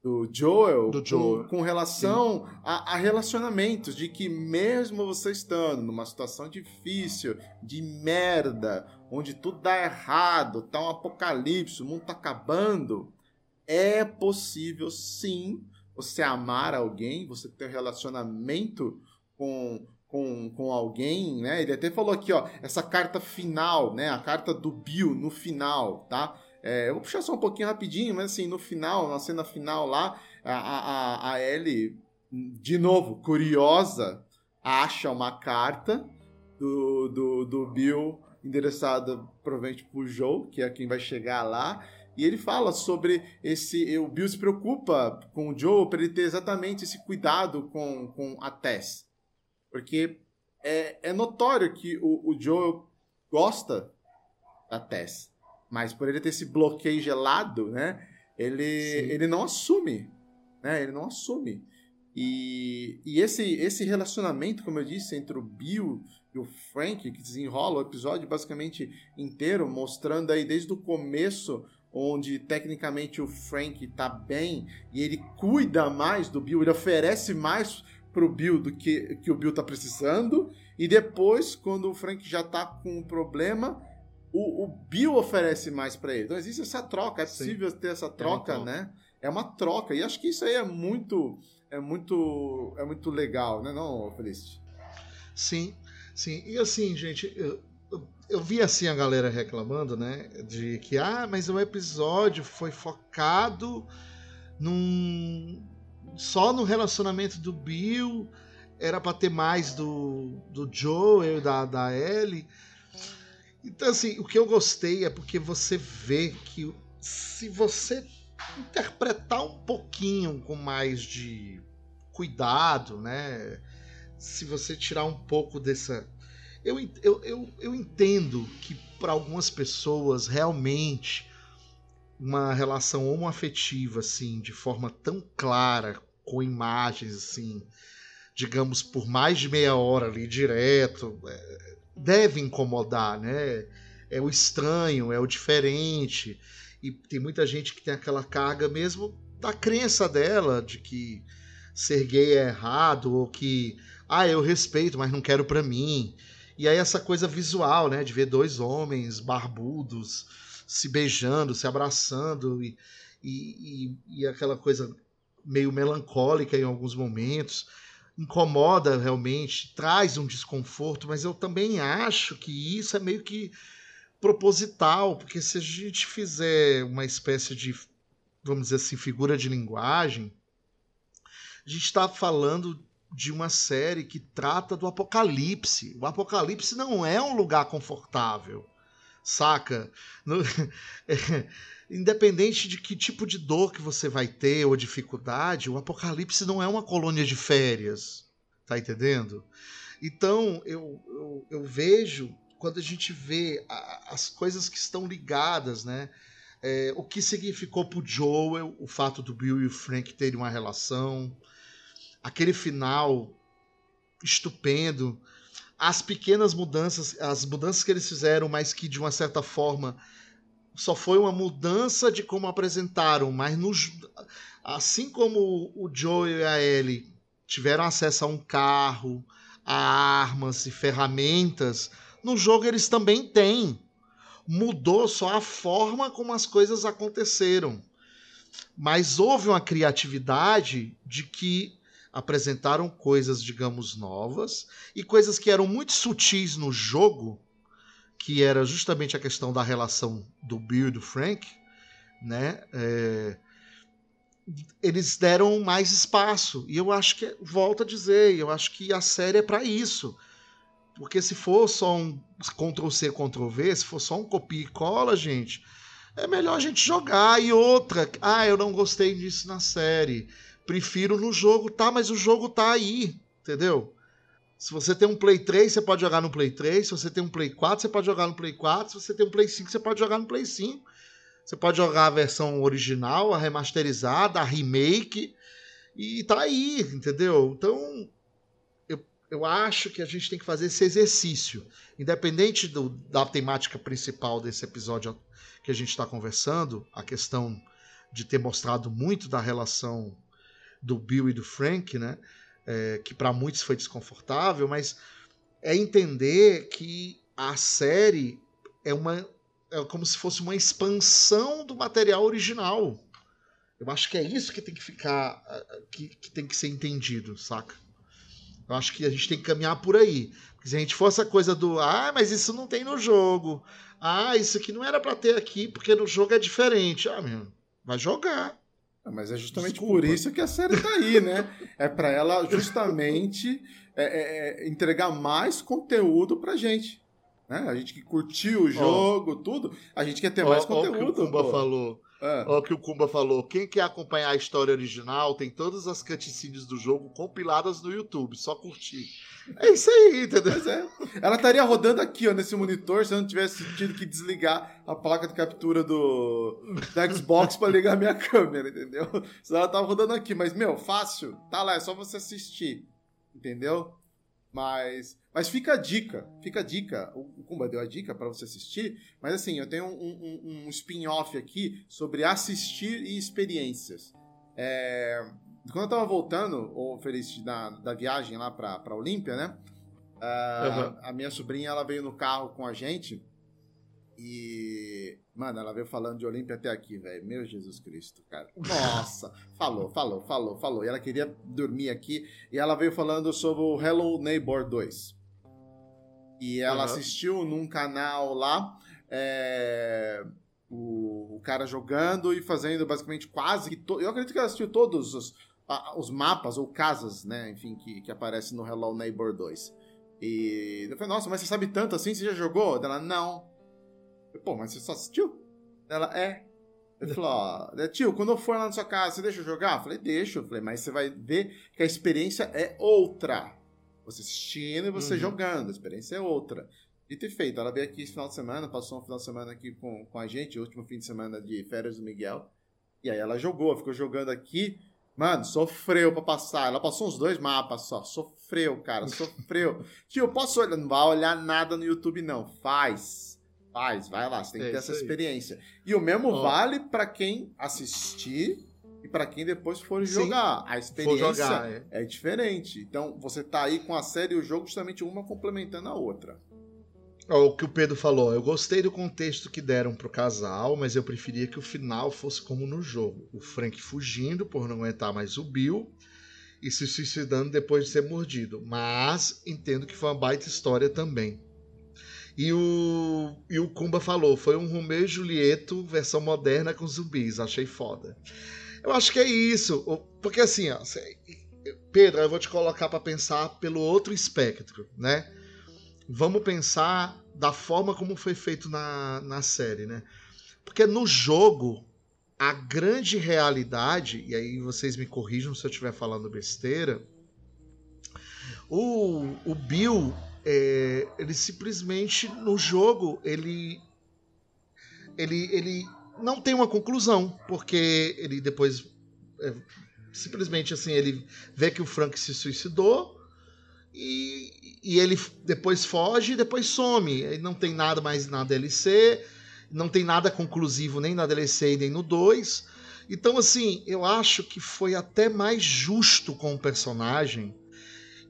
do Joel,
do Joel.
Com, com relação a, a, relacionamentos, de que mesmo você estando numa situação difícil, de merda, onde tudo dá errado, tá um apocalipse, o mundo tá acabando, é possível sim você amar alguém, você ter um relacionamento com, com, com alguém, né? Ele até falou aqui, ó, essa carta final, né? A carta do Bill no final, tá? É, eu vou puxar só um pouquinho rapidinho, mas assim, no final, na cena final lá, a, a, a Ellie, de novo, curiosa, acha uma carta do, do, do Bill endereçada provavelmente pro Joe, que é quem vai chegar lá, e ele fala sobre esse. O Bill se preocupa com o Joe para ele ter exatamente esse cuidado com, com a Tess. Porque é, é notório que o, o Joe gosta da Tess. Mas por ele ter esse bloqueio gelado, né? Ele, ele não assume. Né? Ele não assume. E, e esse, esse relacionamento, como eu disse, entre o Bill e o Frank, que desenrola o episódio basicamente inteiro, mostrando aí desde o começo, onde tecnicamente o Frank tá bem e ele cuida mais do Bill, ele oferece mais pro Bill do que, que o Bill tá precisando, e depois, quando o Frank já tá com um problema, o, o Bill oferece mais para ele. Então existe essa troca, é possível Sim. ter essa troca, é né? É uma troca. E acho que isso aí é muito é muito é muito legal, né, não, Felicity?
Sim. Sim. E assim, gente, eu, eu vi assim a galera reclamando, né, de que ah, mas o episódio foi focado num só no relacionamento do Bill, era para ter mais do do Joel da da Ellie. Então, assim, o que eu gostei é porque você vê que se você interpretar um pouquinho com mais de cuidado, né? Se você tirar um pouco dessa. Eu, eu, eu, eu entendo que para algumas pessoas realmente uma relação homoafetiva, assim, de forma tão clara, com imagens, assim, digamos, por mais de meia hora ali direto, é, deve incomodar, né? É o estranho, é o diferente. E tem muita gente que tem aquela carga mesmo da crença dela de que ser gay é errado ou que ah, eu respeito, mas não quero para mim. E aí essa coisa visual, né, de ver dois homens barbudos se beijando, se abraçando e, e, e, e aquela coisa meio melancólica em alguns momentos. Incomoda realmente, traz um desconforto, mas eu também acho que isso é meio que proposital, porque se a gente fizer uma espécie de, vamos dizer assim, figura de linguagem, a gente está falando de uma série que trata do apocalipse. O apocalipse não é um lugar confortável, saca? No, (laughs) independente de que tipo de dor que você vai ter ou dificuldade, o apocalipse não é uma colônia de férias, tá entendendo? Então eu, eu, eu vejo quando a gente vê a, as coisas que estão ligadas, né? É, o que significou pro Joel o fato do Bill e o Frank terem uma relação, aquele final estupendo, as pequenas mudanças, as mudanças que eles fizeram, mas que de uma certa forma só foi uma mudança de como apresentaram, mas no, assim como o Joe e a Ellie tiveram acesso a um carro, a armas e ferramentas, no jogo eles também têm. Mudou só a forma como as coisas aconteceram. Mas houve uma criatividade de que apresentaram coisas, digamos, novas e coisas que eram muito sutis no jogo, que era justamente a questão da relação do Bill e do Frank, né? É, eles deram mais espaço e eu acho que volto a dizer, eu acho que a série é para isso. Porque se for só um Ctrl C, Ctrl V, se for só um copia e cola, gente, é melhor a gente jogar. E outra, ah, eu não gostei disso na série prefiro no jogo, tá, mas o jogo tá aí, entendeu? Se você tem um Play 3, você pode jogar no Play 3. Se você tem um Play 4, você pode jogar no Play 4. Se você tem um Play 5, você pode jogar no Play 5. Você pode jogar a versão original, a remasterizada, a remake. E tá aí, entendeu? Então, eu, eu acho que a gente tem que fazer esse exercício. Independente do, da temática principal desse episódio que a gente está conversando, a questão de ter mostrado muito da relação do Bill e do Frank, né? É, que para muitos foi desconfortável, mas é entender que a série é uma é como se fosse uma expansão do material original. Eu acho que é isso que tem que ficar que, que tem que ser entendido, saca? Eu acho que a gente tem que caminhar por aí. Porque se a gente for essa coisa do ah, mas isso não tem no jogo. Ah, isso aqui não era para ter aqui porque no jogo é diferente. Ah, meu, vai jogar.
Ah, mas é justamente Desculpa. por isso que a série tá aí, né? É para ela justamente é, é, é, entregar mais conteúdo pra gente. Né? A gente que curtiu o jogo, oh. tudo, a gente quer ter oh, mais conteúdo.
Oh, o que o Kumba falou. É. Olha o que o Kumba falou. Quem quer acompanhar a história original, tem todas as cutscenes do jogo compiladas no YouTube. Só curtir. É isso aí, entendeu?
É. Ela estaria rodando aqui, ó, nesse monitor, se eu não tivesse tido que desligar a placa de captura do, do Xbox para ligar a minha câmera, entendeu? Senão ela tava rodando aqui. Mas, meu, fácil. Tá lá, é só você assistir. Entendeu? Mas, mas fica a dica, fica a dica. O Kumba deu a dica para você assistir, mas assim, eu tenho um, um, um spin-off aqui sobre assistir e experiências. É, quando eu tava voltando, ou feliz da, da viagem lá pra, pra Olímpia, né? Uh, uhum. a, a minha sobrinha, ela veio no carro com a gente e, mano, ela veio falando de Olímpia até aqui, velho. Meu Jesus Cristo, cara. (laughs) Nossa! falou, falou, falou, falou. E ela queria dormir aqui. E ela veio falando sobre o Hello Neighbor 2. E ela uhum. assistiu num canal lá. É, o, o, cara jogando e fazendo basicamente quase que. To... Eu acredito que ela assistiu todos os, a, os mapas ou casas, né? Enfim, que, que aparecem no Hello Neighbor 2. E eu falei, nossa, mas você sabe tanto assim? Você já jogou? Ela, não. Pô, mas você só assistiu? Ela, é. Ele falou, ó, né, tio, quando eu for lá na sua casa, você deixa eu jogar? Eu falei, deixa. Eu falei, mas você vai ver que a experiência é outra. Você assistindo e você uhum. jogando, a experiência é outra. E ter feito, ela veio aqui esse final de semana, passou um final de semana aqui com, com a gente, o último fim de semana de férias do Miguel. E aí ela jogou, ficou jogando aqui. Mano, sofreu pra passar. Ela passou uns dois mapas só. Sofreu, cara, sofreu. (laughs) Tio, posso olhar? Não vai olhar nada no YouTube, não. Faz Faz, vai lá, você tem que é ter essa aí. experiência. E o mesmo vale para quem assistir e para quem depois for Sim. jogar. A experiência jogar, é. é. diferente. Então, você tá aí com a série e o jogo justamente uma complementando a outra.
o que o Pedro falou, eu gostei do contexto que deram pro casal, mas eu preferia que o final fosse como no jogo. O Frank fugindo por não aguentar mais o Bill e se suicidando depois de ser mordido. Mas entendo que foi uma baita história também. E o, e o Kumba falou, foi um Romeu e Julieto versão moderna com zumbis, achei foda. Eu acho que é isso, porque assim, ó, Pedro, eu vou te colocar para pensar pelo outro espectro, né? Vamos pensar da forma como foi feito na, na série, né? Porque no jogo, a grande realidade, e aí vocês me corrijam se eu estiver falando besteira, o, o Bill, é, ele simplesmente no jogo, ele, ele, ele não tem uma conclusão, porque ele depois é, simplesmente assim, ele vê que o Frank se suicidou e, e ele depois foge e depois some. Ele não tem nada mais na DLC, não tem nada conclusivo nem na DLC nem no 2. Então, assim, eu acho que foi até mais justo com o personagem.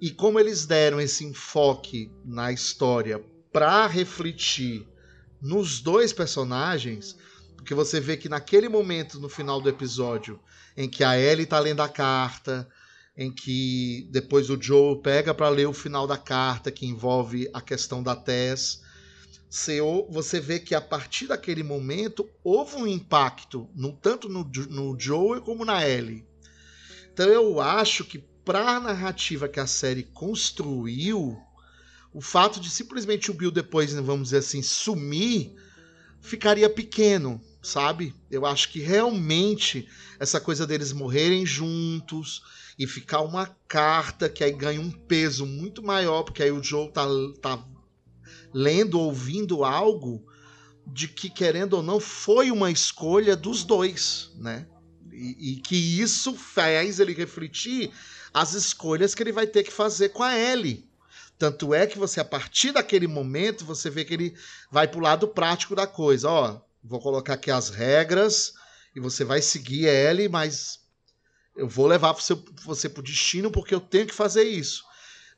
E como eles deram esse enfoque na história para refletir nos dois personagens, porque você vê que naquele momento, no final do episódio, em que a Ellie tá lendo a carta, em que depois o Joe pega para ler o final da carta que envolve a questão da Tess. Você vê que a partir daquele momento houve um impacto, no, tanto no, no Joe como na Ellie. Então eu acho que para a narrativa que a série construiu, o fato de simplesmente o Bill depois, vamos dizer assim, sumir, ficaria pequeno sabe? Eu acho que realmente essa coisa deles morrerem juntos e ficar uma carta que aí ganha um peso muito maior, porque aí o Joe tá, tá lendo, ouvindo algo de que, querendo ou não, foi uma escolha dos dois, né? E, e que isso faz ele refletir as escolhas que ele vai ter que fazer com a Ellie. Tanto é que você, a partir daquele momento, você vê que ele vai pro lado prático da coisa. Ó, Vou colocar aqui as regras e você vai seguir ele, mas eu vou levar você, você para o destino porque eu tenho que fazer isso.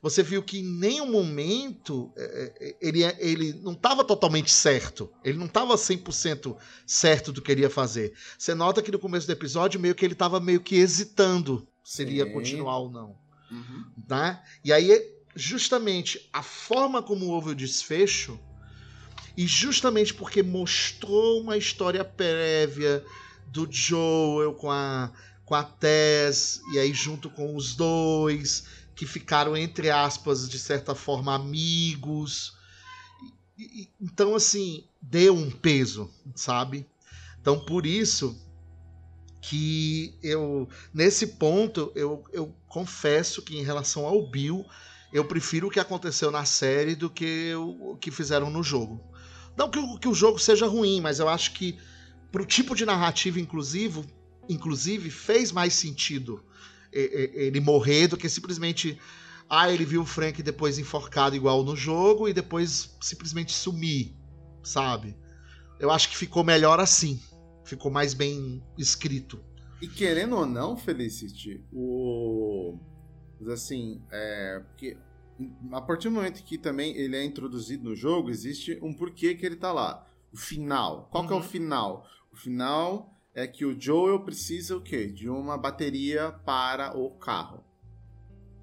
Você viu que em nenhum momento é, é, ele, é, ele não estava totalmente certo. Ele não estava 100% certo do que ele ia fazer. Você nota que no começo do episódio, meio que ele estava meio que hesitando se ele ia continuar ou não. Uhum. Né? E aí, justamente, a forma como houve o desfecho e justamente porque mostrou uma história prévia do Joel com a, com a Tess, e aí junto com os dois, que ficaram, entre aspas, de certa forma, amigos. E, então, assim, deu um peso, sabe? Então, por isso que eu, nesse ponto, eu, eu confesso que em relação ao Bill, eu prefiro o que aconteceu na série do que o que fizeram no jogo. Não que o, que o jogo seja ruim, mas eu acho que pro tipo de narrativa inclusivo, inclusive fez mais sentido ele morrer do que simplesmente ah, ele viu o Frank depois enforcado igual no jogo e depois simplesmente sumir, sabe? Eu acho que ficou melhor assim. Ficou mais bem escrito.
E querendo ou não, Felicity, o. Assim, é. Porque a partir do momento que também ele é introduzido no jogo, existe um porquê que ele tá lá. O final. Qual uhum. que é o uhum. final? O final é que o Joel precisa o quê? De uma bateria para o carro.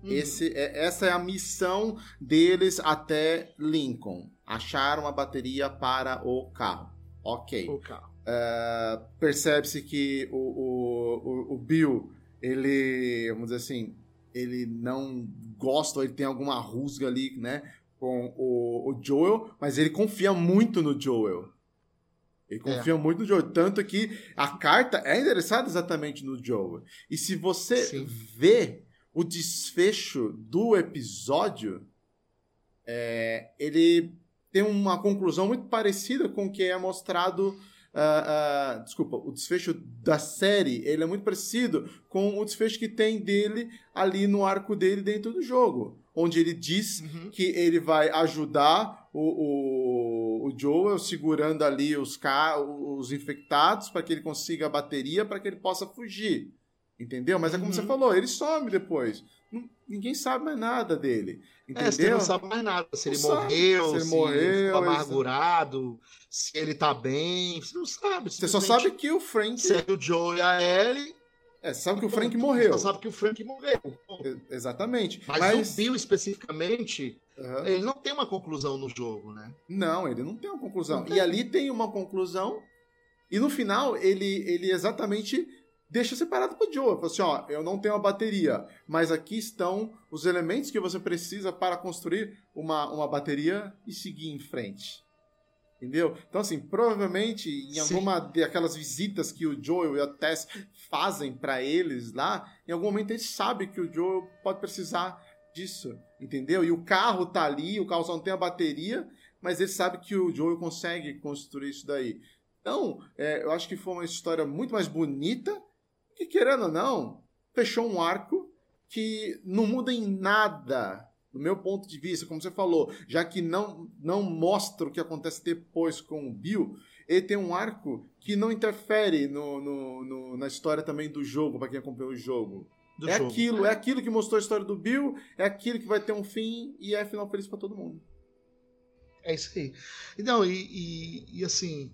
Uhum. Esse é, essa é a missão deles até Lincoln. Achar uma bateria para o carro. Ok.
O carro.
Uh, Percebe-se que o, o, o, o Bill, ele, vamos dizer assim, ele não gosta, ou ele tem alguma rusga ali, né, com o, o Joel, mas ele confia muito no Joel. Ele é. confia é. muito no Joel. Tanto que a carta é endereçada exatamente no Joel. E se você Sim. vê o desfecho do episódio, é, ele tem uma conclusão muito parecida com o que é mostrado Uh, uh, desculpa, o desfecho da série ele é muito parecido com o desfecho que tem dele ali no arco dele dentro do jogo. Onde ele diz uhum. que ele vai ajudar o, o, o Joel segurando ali os, os infectados para que ele consiga a bateria para que ele possa fugir. Entendeu? Mas é como
Uhum.
você falou, ele some depois. Não- Ninguém sabe mais nada dele. Entendeu?
É, você não sabe mais nada. Se ele
sabe.
morreu,
Se
se
ele morreu,
ficou amargurado, se ele tá bem. Você não sabe.
Você só sabe que o Frank.
Segue o Joe e a Ellie.
É, sabe que o Frank morreu.
Só sabe que o Frank morreu.
Exatamente.
Mas,
Mas.
o Bill especificamente,
Aham.
ele não tem uma conclusão no jogo, né?
Não, ele não tem uma conclusão.
Não
E
tem.
ali tem uma conclusão. E no final, ele, ele exatamente deixa separado pro Joe. Fala assim, ó, eu não tenho a bateria, mas aqui estão os elementos que você precisa para construir uma, uma bateria e seguir em frente. Entendeu? Então, assim, provavelmente em
Sim.
alguma daquelas visitas que o Joel e a Tess fazem para eles lá, em algum momento eles sabem que o Joel pode precisar disso, entendeu? E o carro tá ali, o carro só não tem a bateria, mas ele sabe que o Joel consegue construir isso daí. Então, é, eu acho que foi uma história muito mais bonita, que querendo ou não, fechou um arco que não muda em nada, do meu ponto de vista, como você falou, já que não, não mostra o que acontece depois com o Bill, ele tem um arco que não interfere no, no- no- na história também do jogo, para quem acompanhou o jogo.
Do
é
jogo.
aquilo, é aquilo que mostrou a história do Bill, é aquilo que vai ter um fim e é final feliz para todo mundo.
É isso aí. Não, e, e, e, assim,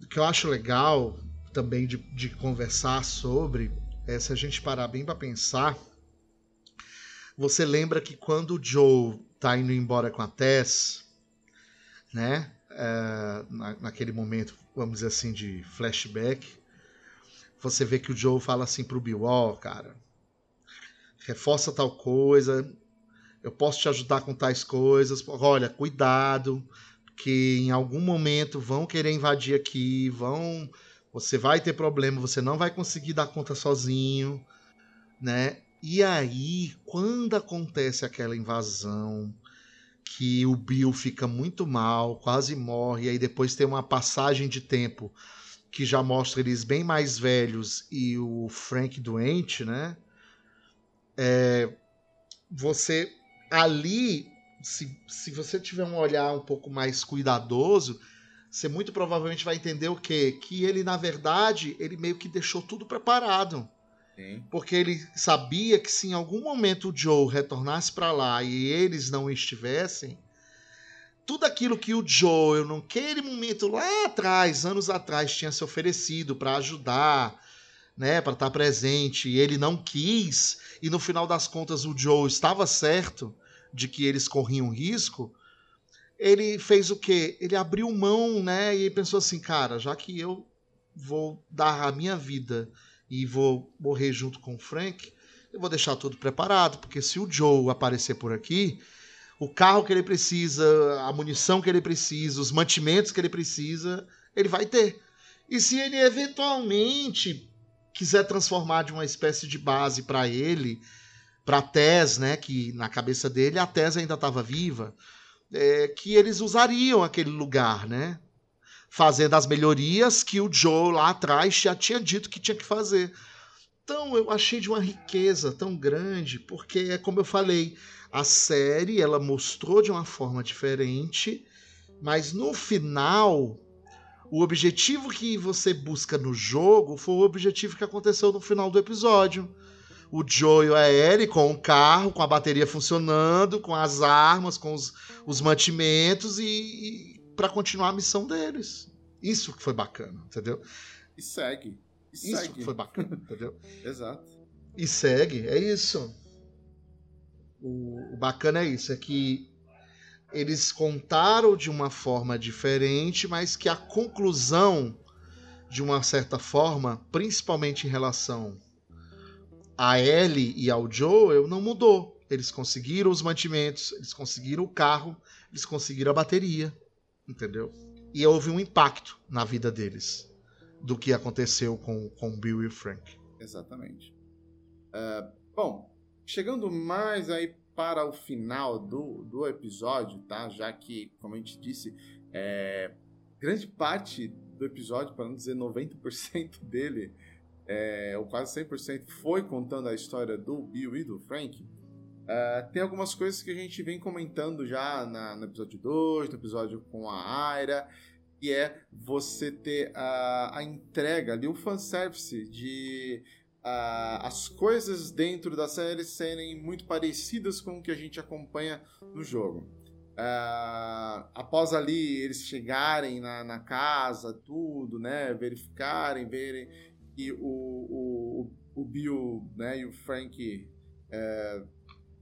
o que eu acho legal também de, de conversar sobre é se a gente parar bem para pensar. Você lembra que quando o Joe tá indo embora com a Tess, né? é, na- naquele momento, vamos dizer assim, de flashback, você vê que o Joe fala assim pro Bill, ó, cara, reforça tal coisa, eu posso te ajudar com tais coisas, olha, cuidado, que em algum momento vão querer invadir aqui, vão, você vai ter problema, você não vai conseguir dar conta sozinho, né? E aí, quando acontece aquela invasão, que o Bill fica muito mal, quase morre, e aí depois tem uma passagem de tempo que já mostra eles bem mais velhos e o Frank doente, né? É, você ali, se, se você tiver um olhar um pouco mais cuidadoso, você muito provavelmente vai entender o quê? Que ele, na verdade, ele meio que deixou tudo preparado.
Sim.
Porque ele sabia que se em algum momento o Joe retornasse para lá e eles não estivessem, tudo aquilo que o Joe, naquele momento lá atrás, anos atrás, tinha se oferecido para ajudar, né, para estar presente, e ele não quis, e no final das contas o Joe estava certo de que eles corriam risco, ele fez o quê? Ele abriu mão, né, e pensou assim, cara, já que eu vou dar a minha vida e vou morrer junto com o Frank, eu vou deixar tudo preparado, porque se o Joe aparecer por aqui, o carro que ele precisa, a munição que ele precisa, os mantimentos que ele precisa, ele vai ter. E se ele eventualmente quiser transformar de uma espécie de base para ele, para Tess, né, que na cabeça dele a Tess ainda estava viva, é, que eles usariam aquele lugar, né? Fazendo as melhorias que o Joe lá atrás já tinha dito que tinha que fazer. Então eu achei de uma riqueza tão grande, porque é como eu falei, a série ela mostrou de uma forma diferente, mas no final o objetivo que você busca no jogo foi o objetivo que aconteceu no final do episódio. O Joe e a Ellie com o carro, com a bateria funcionando, com as armas, com os, os mantimentos e, e para continuar a missão deles. Isso que foi bacana, entendeu?
E segue. E
Isso
segue.
que foi bacana, entendeu? (laughs)
Exato.
E segue, é isso. O, o bacana é isso, é que eles contaram de uma forma diferente, mas que a conclusão, de uma certa forma, principalmente em relação a Ellie e ao Joel, não mudou. Eles conseguiram os mantimentos, eles conseguiram o carro, eles conseguiram a bateria, entendeu? E houve um impacto na vida deles do que aconteceu com, com Bill e Frank.
Exatamente. É, bom, chegando mais aí para o final do, do episódio, tá? Já que, como a gente disse, é, grande parte do episódio, para não dizer 90% dele, é, ou quase 100%, foi contando a história do Bill e do Frank. É, tem algumas coisas que a gente vem comentando já na, no episódio 2, no episódio com a Aira, que é você ter a, a entrega ali, o fanservice de uh, as coisas dentro da série serem muito parecidas com o que a gente acompanha no jogo. Uh, após ali eles chegarem na, na, casa, tudo, né, verificarem, verem que o, o, o Bill né, e o Frank uh,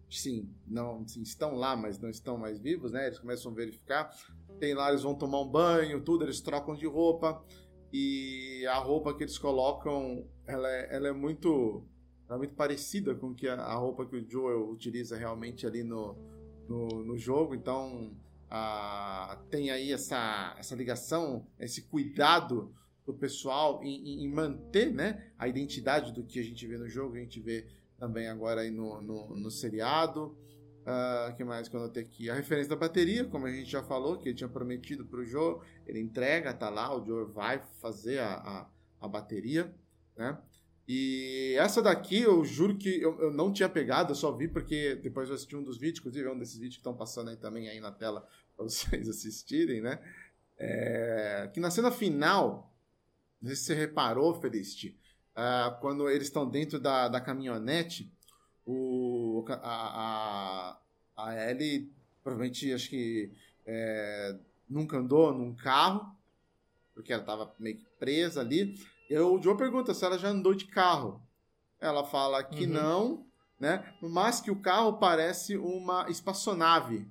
sim, não sim, estão lá, mas não estão mais vivos, né? Eles começam a verificar. Tem lá, eles vão tomar um banho, tudo, eles trocam de roupa e a roupa que eles colocam, ela é, ela é muito ela é muito parecida com que a, a roupa que o Joel utiliza realmente ali no, no, no jogo, então a, tem aí essa, essa ligação, esse cuidado do pessoal em, em, manter né, a identidade do que a gente vê no jogo, a gente vê também agora aí no, no, no seriado. O uh, que mais que eu notei aqui? A referência da bateria, como a gente já falou, que ele tinha prometido para o Joe, ele entrega, tá lá, o Joe vai fazer a, a, a, bateria, né? E essa daqui, eu juro que eu, eu, não tinha pegado, eu só vi porque depois eu assisti um dos vídeos, inclusive é um desses vídeos que estão passando aí também aí na tela para (laughs) vocês assistirem, né? É, que na cena final, não sei se você reparou, Felicity, uh, quando eles estão dentro da, da caminhonete, o, a, a, a Ellie provavelmente acho que é, nunca andou num carro, porque ela estava meio que presa ali. E o Joe pergunta se ela já andou de carro. Ela fala que uhum. não, né? Mas que o carro parece uma espaçonave.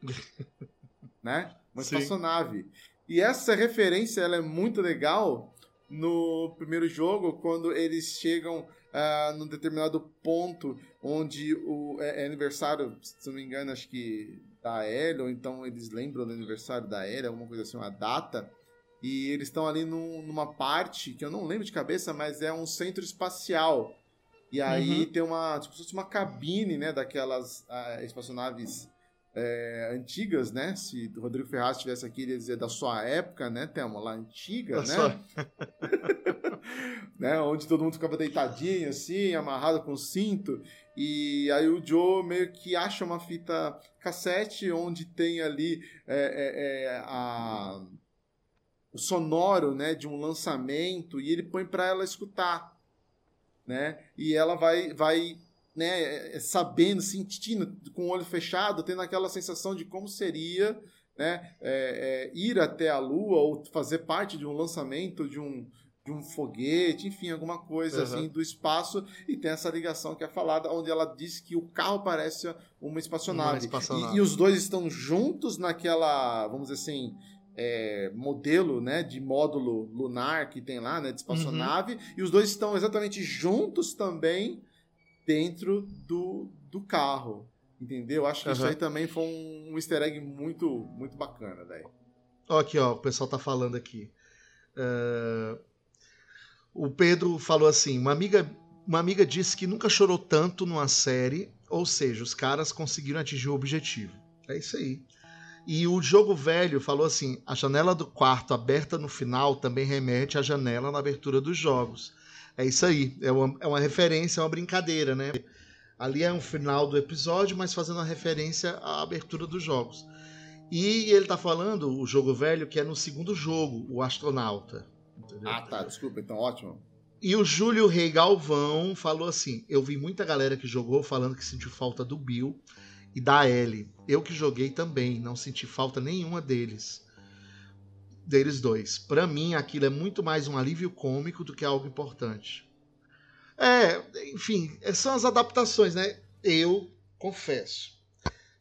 (laughs) né? Uma Sim. espaçonave. E essa referência ela é muito legal no primeiro jogo, quando eles chegam uh, num determinado ponto onde o, é, é, aniversário, se não me engano, acho que da Ellie, ou então eles lembram do aniversário da Ellie, alguma coisa assim, uma data. E eles estão ali num, numa parte que eu não lembro de cabeça, mas é um centro espacial. E aí uhum. tem uma, tipo, uma cabine, né, daquelas uh, espaçonaves é, antigas, né? Se o Rodrigo Ferraz estivesse aqui, ele ia dizer da sua época, né, Thelma? Lá antiga, da né? Sua... (laughs) né? Onde todo mundo ficava deitadinho, assim, amarrado com cinto. E aí o Joe meio que acha uma fita cassete onde tem ali é, é, é a... o sonoro, né, de um lançamento e ele põe para ela escutar, né? E ela vai, vai né, sabendo, sentindo, com o olho fechado, tendo aquela sensação de como seria né, é, é, ir até a Lua ou fazer parte de um lançamento de um, de um foguete, enfim, alguma coisa uhum. assim do espaço, e tem essa ligação que é falada, onde ela diz que o carro parece uma espaçonave. Uma espaçonave. E, e, os dois estão juntos naquela, vamos dizer assim, é, modelo né, de módulo lunar que tem lá, né, de espaçonave, uhum. e os dois estão exatamente juntos também dentro do, do carro. Entendeu? Acho que uhum. isso aí também foi um, um easter egg muito, muito bacana, velho.
Aqui, ó, o pessoal tá falando aqui. Uh, o Pedro falou assim: uma amiga, uma amiga disse que nunca chorou tanto numa série, ou seja, os caras conseguiram atingir o objetivo. É isso aí. E o jogo velho falou assim: a janela do quarto aberta no final também remete à janela na abertura dos jogos. É isso aí. É uma, é uma referência, é uma brincadeira, né? Ali é um final do episódio, mas fazendo uma referência à abertura dos jogos. E ele tá falando, o jogo velho, que é no segundo jogo, o astronauta.
Entendeu? Ah, tá, desculpa, então ótimo.
E o Júlio Rei Galvão falou assim: Eu vi muita galera que jogou falando que sentiu falta do Bill e da Ellie. Eu que joguei também, não senti falta nenhuma deles. Deles dois. Para mim, aquilo é muito mais um alívio cômico do que algo importante. É, enfim, são as adaptações, né? Eu confesso.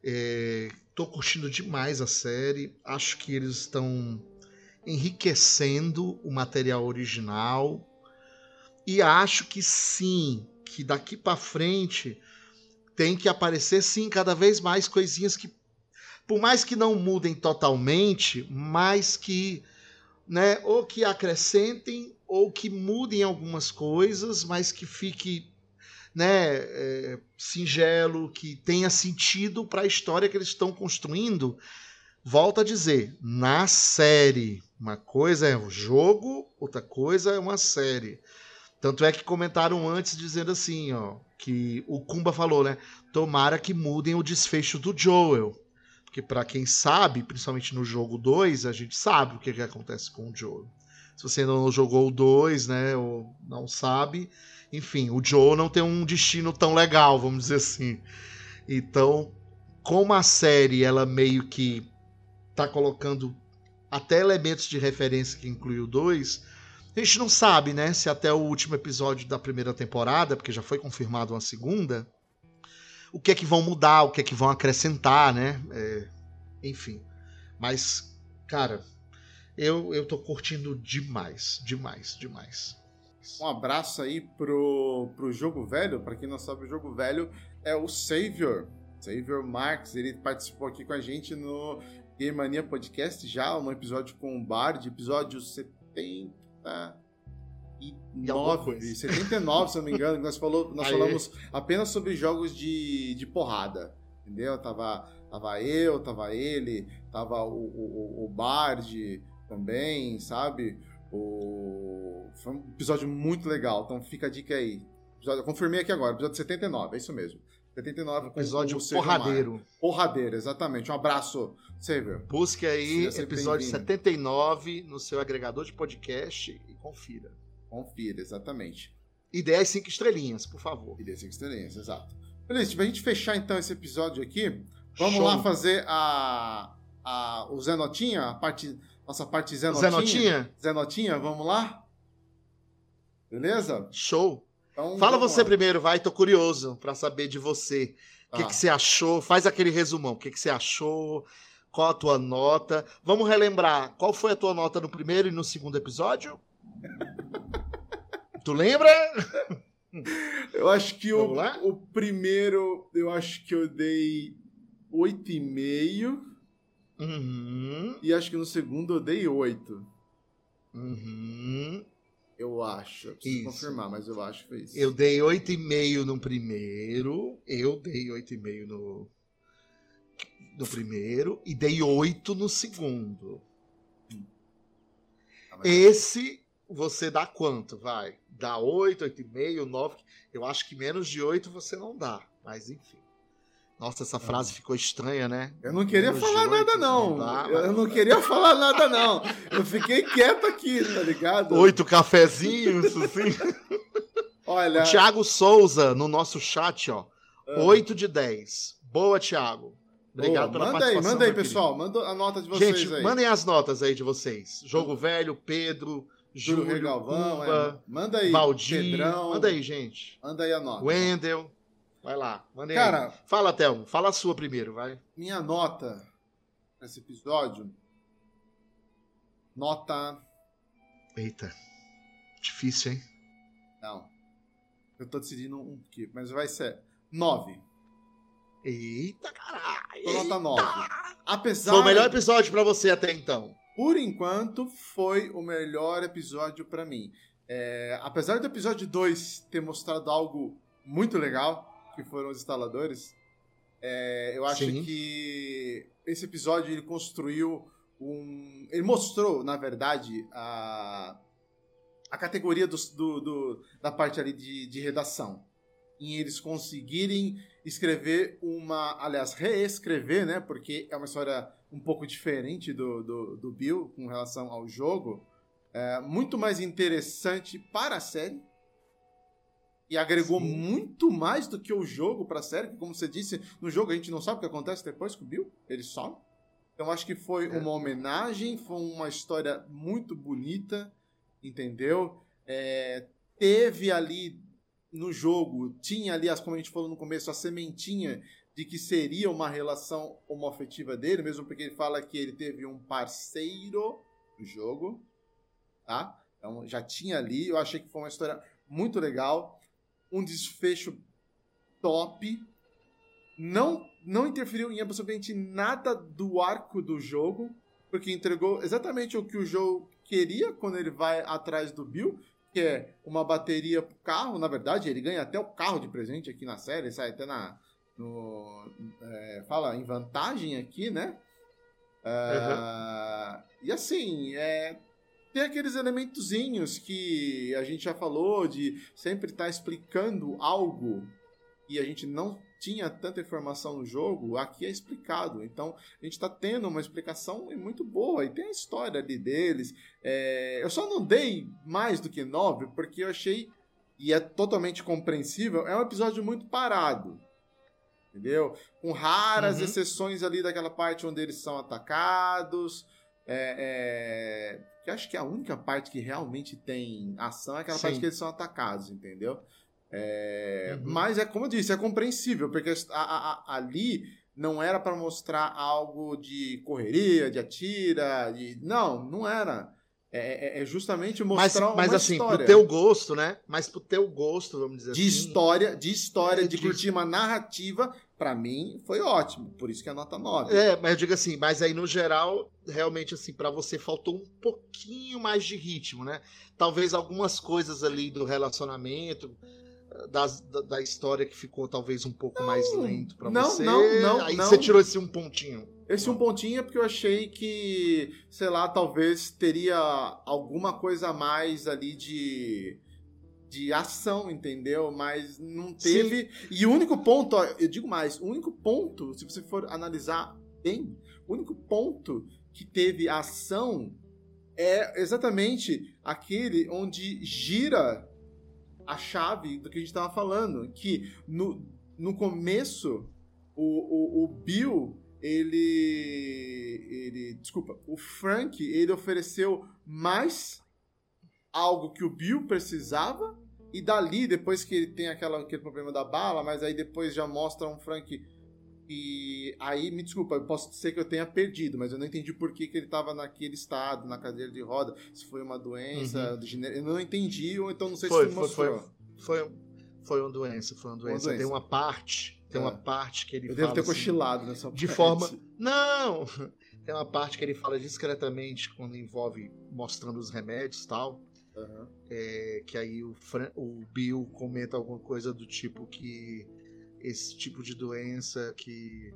É, tô curtindo demais a série. Acho que eles estão enriquecendo o material original. E acho que sim, que daqui para frente tem que aparecer sim cada vez mais coisinhas que por mais que não mudem totalmente, mas que né, ou que acrescentem ou que mudem algumas coisas, mas que fique né, é, singelo, que tenha sentido para a história que eles estão construindo. Volto a dizer, na série, uma coisa é um jogo, outra coisa é uma série. Tanto é que comentaram antes dizendo assim, ó, que o Kumba falou, né? Tomara que mudem o desfecho do Joel. Porque para quem sabe, principalmente no jogo 2, a gente sabe o que, que acontece com o Joel. Se você não jogou o 2, né, ou não sabe, enfim, o Joe não tem um destino tão legal, vamos dizer assim. Então, como a série ela meio que tá colocando até elementos de referência que inclui o 2, a gente não sabe, né, se até o último episódio da primeira temporada, porque já foi confirmado uma segunda, o que é que vão mudar, o que é que vão acrescentar, né? É, enfim. Mas, cara, eu, eu tô curtindo demais, demais, demais.
Um abraço aí pro, pro Jogo Velho. Para quem não sabe, o Jogo Velho é o Savior. Savior Marx. Ele participou aqui com a gente no Game Mania Podcast já, um episódio com o Bard, episódio 70 e 9, 79, se eu não me engano, nós, falou, nós falamos apenas sobre jogos de, de porrada, entendeu? Tava, tava eu, tava ele, tava o, o, o Bard também, sabe? O... Foi um episódio muito legal, então fica a dica aí. Eu confirmei aqui agora, episódio 79, é isso mesmo. 79
episódio porradeiro.
Porradeiro, exatamente. Um abraço, Saver.
Busque aí episódio 79 no seu agregador de podcast e confira.
Confira, exatamente.
E dê as 5 estrelinhas, por favor.
E dê 5 estrelinhas, exato. Beleza, pra gente fechar então esse episódio aqui, vamos Show. lá fazer a, a, o Zé Notinha, a parte, nossa parte Zé Notinha.
Zé Notinha?
Zé Notinha, vamos lá? Beleza?
Show. Então, Fala você lá. primeiro, vai, tô curioso para saber de você. O que, ah. que você achou? Faz aquele resumão. O que, que você achou? Qual a tua nota? Vamos relembrar. Qual foi a tua nota no primeiro e no segundo episódio? (laughs) tu lembra?
Eu acho que o, o primeiro, eu acho que eu dei 8,5.
Uhum.
E acho que no segundo eu dei 8.
Uhum.
Eu acho. Eu preciso isso. confirmar, mas eu acho que foi isso.
Eu dei 8,5 no primeiro. Eu dei 8,5 no, no primeiro. E dei 8 no segundo. Ah, Esse você dá quanto? Vai. Dá 8, 8,5, 9. Eu acho que menos de 8 você não dá. Mas enfim. Nossa, essa frase ficou estranha, né?
Eu não queria falar nada, não. Dá, eu não queria falar nada, não. Eu fiquei quieto aqui, tá ligado?
Oito cafezinhos, assim.
Olha.
O Thiago Souza, no nosso chat, ó. Ah. Oito de dez. Boa, Thiago. Obrigado Boa,
pela manda participação. Aí, manda aí, pessoal. Manda a nota de vocês
Gente,
aí.
mandem as notas aí de vocês. Jogo Velho, Pedro, Júlio,
Galvão, é. Manda aí.
Valdir. Pedrão. Manda aí, gente.
Manda aí a nota.
Wendel. Vai lá, mandei
Cara,
aí. Fala, Thelmo. Fala a sua primeiro, vai.
Minha nota nesse episódio. Nota.
Eita. Difícil, hein?
Não. Eu tô decidindo um aqui, mas vai ser 9.
Eita, caralho!
Nota 9. Apesar.
Foi o melhor episódio para você até então.
Por enquanto, foi o melhor episódio para mim. É, apesar do episódio 2 ter mostrado algo muito legal, que foram os instaladores, é, eu acho Sim. que esse episódio ele construiu um. Ele mostrou, na verdade, a, a categoria do, do, do da parte ali de, de redação. Em eles conseguirem escrever uma. Aliás, reescrever, né? Porque é uma história um pouco diferente do, do, do Bill com relação ao jogo. É, muito mais interessante para a série e agregou Sim. muito mais do que o jogo para a série, que como você disse, no jogo a gente não sabe o que acontece depois com o Bill, ele some. Então acho que foi é. uma homenagem, foi uma história muito bonita, entendeu? É, teve ali no jogo, tinha ali, como a gente falou no começo, a sementinha de que seria uma relação homoafetiva dele, mesmo porque ele fala que ele teve um parceiro no jogo, tá? Então já tinha ali, eu achei que foi uma história muito legal um desfecho top. Não, não interferiu em absolutamente nada do arco do jogo, porque entregou exatamente o que o jogo queria quando ele vai atrás do Bill, que é uma bateria pro carro. Na verdade, ele ganha até o carro de presente aqui na série, sai até na. No, é, fala em vantagem aqui, né? uhum. E assim, é, tem aqueles elementozinhos que a gente já falou de sempre estar tá explicando algo e a gente não tinha tanta informação no jogo, aqui é explicado. Então a gente está tendo uma explicação muito boa e tem a história ali deles. É... Eu só não dei mais do que nove porque eu achei e é totalmente compreensível, é um episódio muito parado. Entendeu? Com raras uhum. exceções ali daquela parte onde eles são atacados. É, é, que acho que a única parte que realmente tem ação é aquela Sim. parte que eles são atacados, entendeu? É, uhum. Mas é como eu disse, é compreensível, porque a, a, a, ali não era para mostrar algo de correria, de atira, de. Não, não era. É, é, é justamente mostrar
mas, mas
uma
assim,
história.
pro teu gosto, né? Mas pro teu gosto, vamos dizer
de
assim.
História, de história, de, de curtir uma narrativa, para mim foi ótimo. Por isso que é nota 9.
É, mas eu digo assim, mas aí no geral, realmente assim, para você faltou um pouquinho mais de ritmo, né? Talvez algumas coisas ali do relacionamento, das, da, da, história que ficou talvez um pouco não, mais lento para você.
Não, não,
Aí
não.
você tirou esse um pontinho.
Esse um pontinho é porque eu achei que, sei lá, talvez teria alguma coisa a mais ali de de ação, entendeu? Mas não teve. Sim. E o único ponto, ó, eu digo mais, o único ponto, se você for analisar bem, o único ponto que teve ação é exatamente aquele onde gira a chave do que a gente estava falando, que no, no começo o, o, o Bill ele ele desculpa, o Frank ele ofereceu mais algo que o Bill precisava e dali depois que ele tem aquela, aquele problema da bala, mas aí depois já mostra um Frank e aí, me desculpa, eu posso ser que eu tenha perdido, mas eu não entendi por que, que ele estava naquele estado, na cadeira de roda, se foi uma doença, uhum. eu não entendi, ou então não sei
foi,
se
foi, mostrou. Foi, foi, foi uma doença, foi uma doença. Uma doença. Tem uma parte, tem é. uma parte que ele
eu
fala.
Eu devo ter
assim,
cochilado nessa
De forma. (laughs) Não! Tem uma parte que ele fala discretamente quando envolve mostrando os remédios e tal. Uhum. É, que aí o, Fran, o Bill comenta alguma coisa do tipo que esse tipo de doença que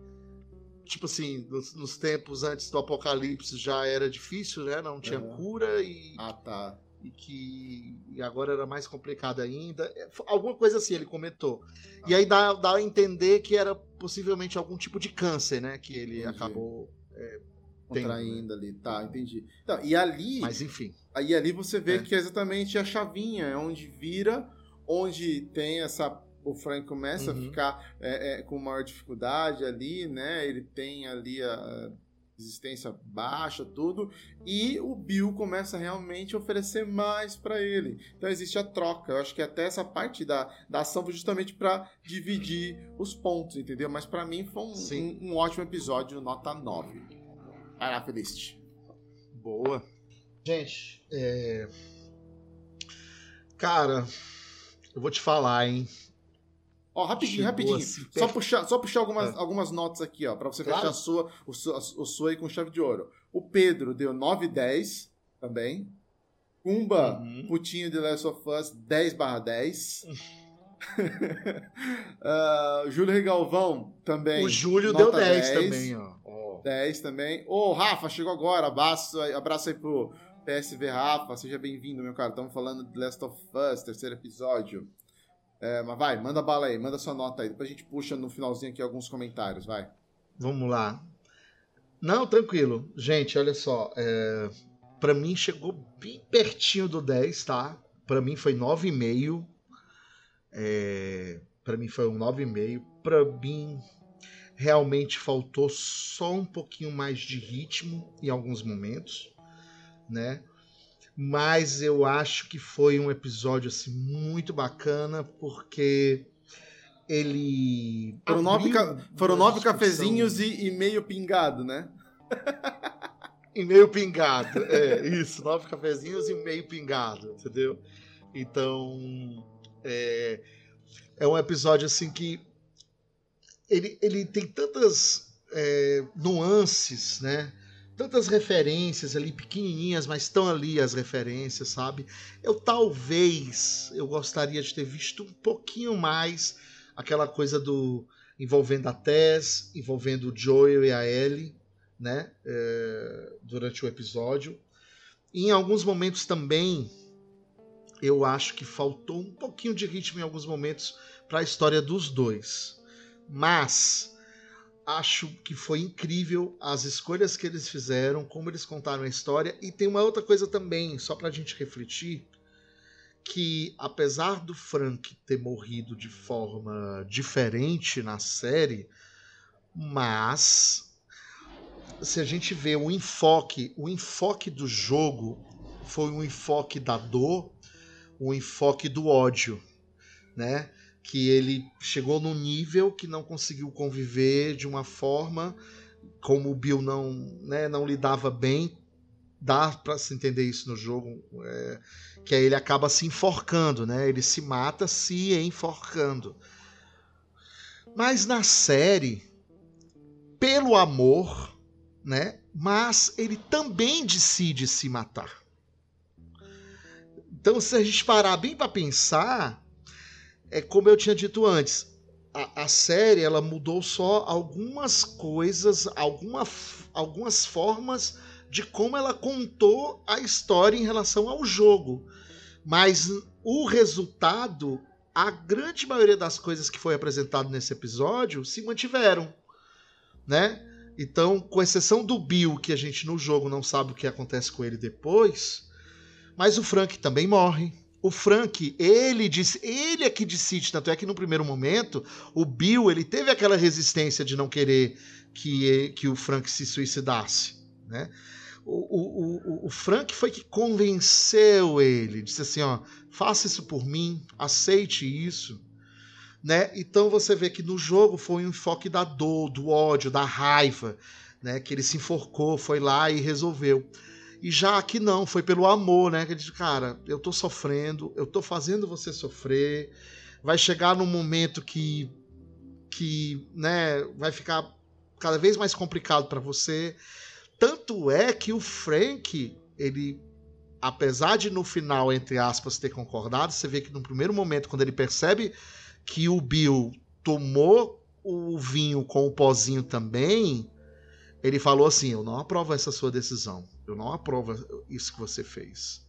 tipo assim, nos, nos, tempos antes do apocalipse já era difícil, né? Não tinha uhum. cura e
ah, tá.
E que e agora era mais complicado ainda. É, alguma coisa assim ele comentou. E aí dá, dá a entender que era possivelmente algum tipo de câncer, né? Que ele entendi. acabou é,
contraindo ali, tá? Entendi. Então, e ali,
mas enfim,
aí ali você vê é. que é exatamente a chavinha, é onde vira, onde tem essa o Frank começa uhum. a ficar é, é, com maior dificuldade ali, né? Ele tem ali a resistência baixa, tudo, e o Bill começa realmente a oferecer mais para ele. Então existe a troca. Eu acho que até essa parte da, da ação foi justamente para dividir os pontos, entendeu? Mas para mim foi um, um, um, ótimo episódio, nota 9. Vai lá, Felicity.
Boa. Gente, é... cara, eu vou te falar, hein?
Ó, rapidinho, Chegou rapidinho. Assim, só, puxar, só puxar algumas, é. algumas notas aqui, ó, pra você claro. fechar a sua, o, o sua aí com chave de ouro. O Pedro deu 9 10 também. Kumba, uhum. Putinho de Last of Us, 10 barra 10. uh, (laughs) Júlio Regalvão também.
O Júlio deu 10, 10 também, ó.
Oh. 10 também. Ô, oh, Rafa, chegou agora. Abraço, abraço aí pro PSV Rafa. Seja bem-vindo, meu cara. Estamos falando de Last of Us, terceiro episódio. É, mas vai, manda bala aí, manda sua nota aí. Depois a gente puxa no finalzinho aqui alguns comentários, vai.
Vamos lá. Não, tranquilo. Gente, olha só. É... Para mim chegou bem pertinho do 10, tá? Para mim foi 9,5. É... Para mim foi um 9,5. Para mim realmente faltou só um pouquinho mais de ritmo em alguns momentos, né? Mas eu acho que foi um episódio assim muito bacana porque ele
foram nove, foram nove cafezinhos e, e, meio pingado, né? (laughs)
e meio pingado, é isso, nove cafezinhos e meio pingado, entendeu? Então é, é um episódio assim que ele, ele tem tantas é, nuances, né? Tantas referências ali pequenininhas, mas estão ali as referências, sabe? Eu talvez eu gostaria de ter visto um pouquinho mais aquela coisa do envolvendo a Tess, envolvendo o Joel e a Ellie, né? É, durante o episódio. E em alguns momentos também eu acho que faltou um pouquinho de ritmo em alguns momentos para a história dos dois. Mas acho que foi incrível as escolhas que eles fizeram, como eles contaram a história. E tem uma outra coisa também, só para a gente refletir, que, apesar do Frank ter morrido de forma diferente na série, mas se a gente vê o enfoque, o enfoque do jogo foi um enfoque da dor, um enfoque do ódio, né? Que ele chegou num nível que não conseguiu conviver de uma forma como o Bill não, né, não lidava bem, dá para se entender isso no jogo, é, que aí ele acaba se enforcando, né? Ele se mata se enforcando. Mas na série, pelo amor, né? Mas ele também decide se matar. Então, se a gente parar bem para pensar, é como eu tinha dito antes, a, a, série ela mudou só algumas coisas, alguma, algumas formas de como ela contou a história em relação ao jogo. Mas o resultado, a grande maioria das coisas que foi apresentado nesse episódio se mantiveram, né? Então, com exceção do Bill, que a gente no jogo não sabe o que acontece com ele depois, mas o Frank também morre. O Frank, ele disse, ele é que decide, tanto é que no primeiro momento, o Bill, ele teve aquela resistência de não querer que, que o Frank se suicidasse, né? O, o, o, o Frank foi que convenceu ele, disse assim, ó, faça isso por mim, aceite isso, né? Então você vê que no jogo foi um enfoque da dor, do ódio, da raiva, né? Que ele se enforcou, foi lá e resolveu. E já aqui não, foi pelo amor, né? Que ele disse, cara, eu tô sofrendo, eu tô fazendo você sofrer. Vai chegar num momento que que, né, vai ficar cada vez mais complicado para você. Tanto é que o Frank, ele apesar de no final, entre aspas, ter concordado, você vê que no primeiro momento, quando ele percebe que o Bill tomou o vinho com o pozinho também, ele falou assim: Eu não aprovo essa sua decisão. Eu não aprovo isso que você fez.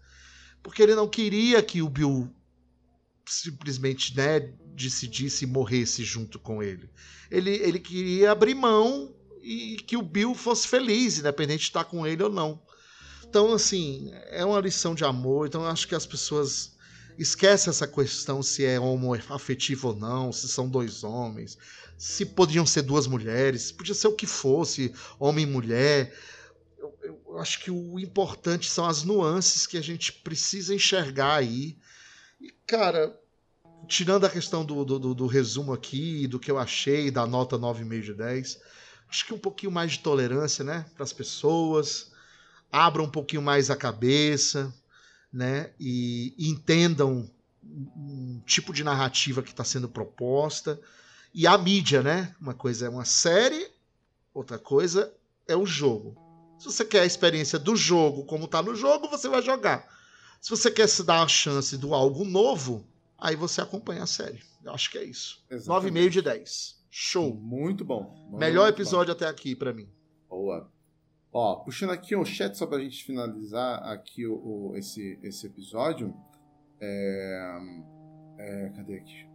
Porque ele não queria que o Bill simplesmente né, decidisse e morresse junto com ele. ele. Ele queria abrir mão e que o Bill fosse feliz, independente de estar com ele ou não. Então, assim, é uma lição de amor. Então, eu acho que as pessoas esquecem essa questão se é homoafetivo ou não, se são dois homens, se podiam ser duas mulheres, podia ser o que fosse, homem e mulher eu acho que o importante são as nuances que a gente precisa enxergar aí. E, cara, tirando a questão do, do, do resumo aqui, do que eu achei, da nota 9,5 de 10, acho que um pouquinho mais de tolerância, né, para as pessoas, abra um pouquinho mais a cabeça, né, e, e entendam um tipo de narrativa que está sendo proposta. E a mídia, né? Uma coisa é uma série, outra coisa é o jogo. Se você quer a experiência do jogo como tá no jogo, você vai jogar. Se você quer se dar a chance do algo novo, aí você acompanha a série. Eu acho que é isso. 9,5 de 10. Show.
Muito bom. Muito
Melhor episódio bom. até aqui para mim.
Boa. Ó, puxando aqui o chat só pra gente finalizar aqui o, o esse, esse episódio. É, é, cadê aqui?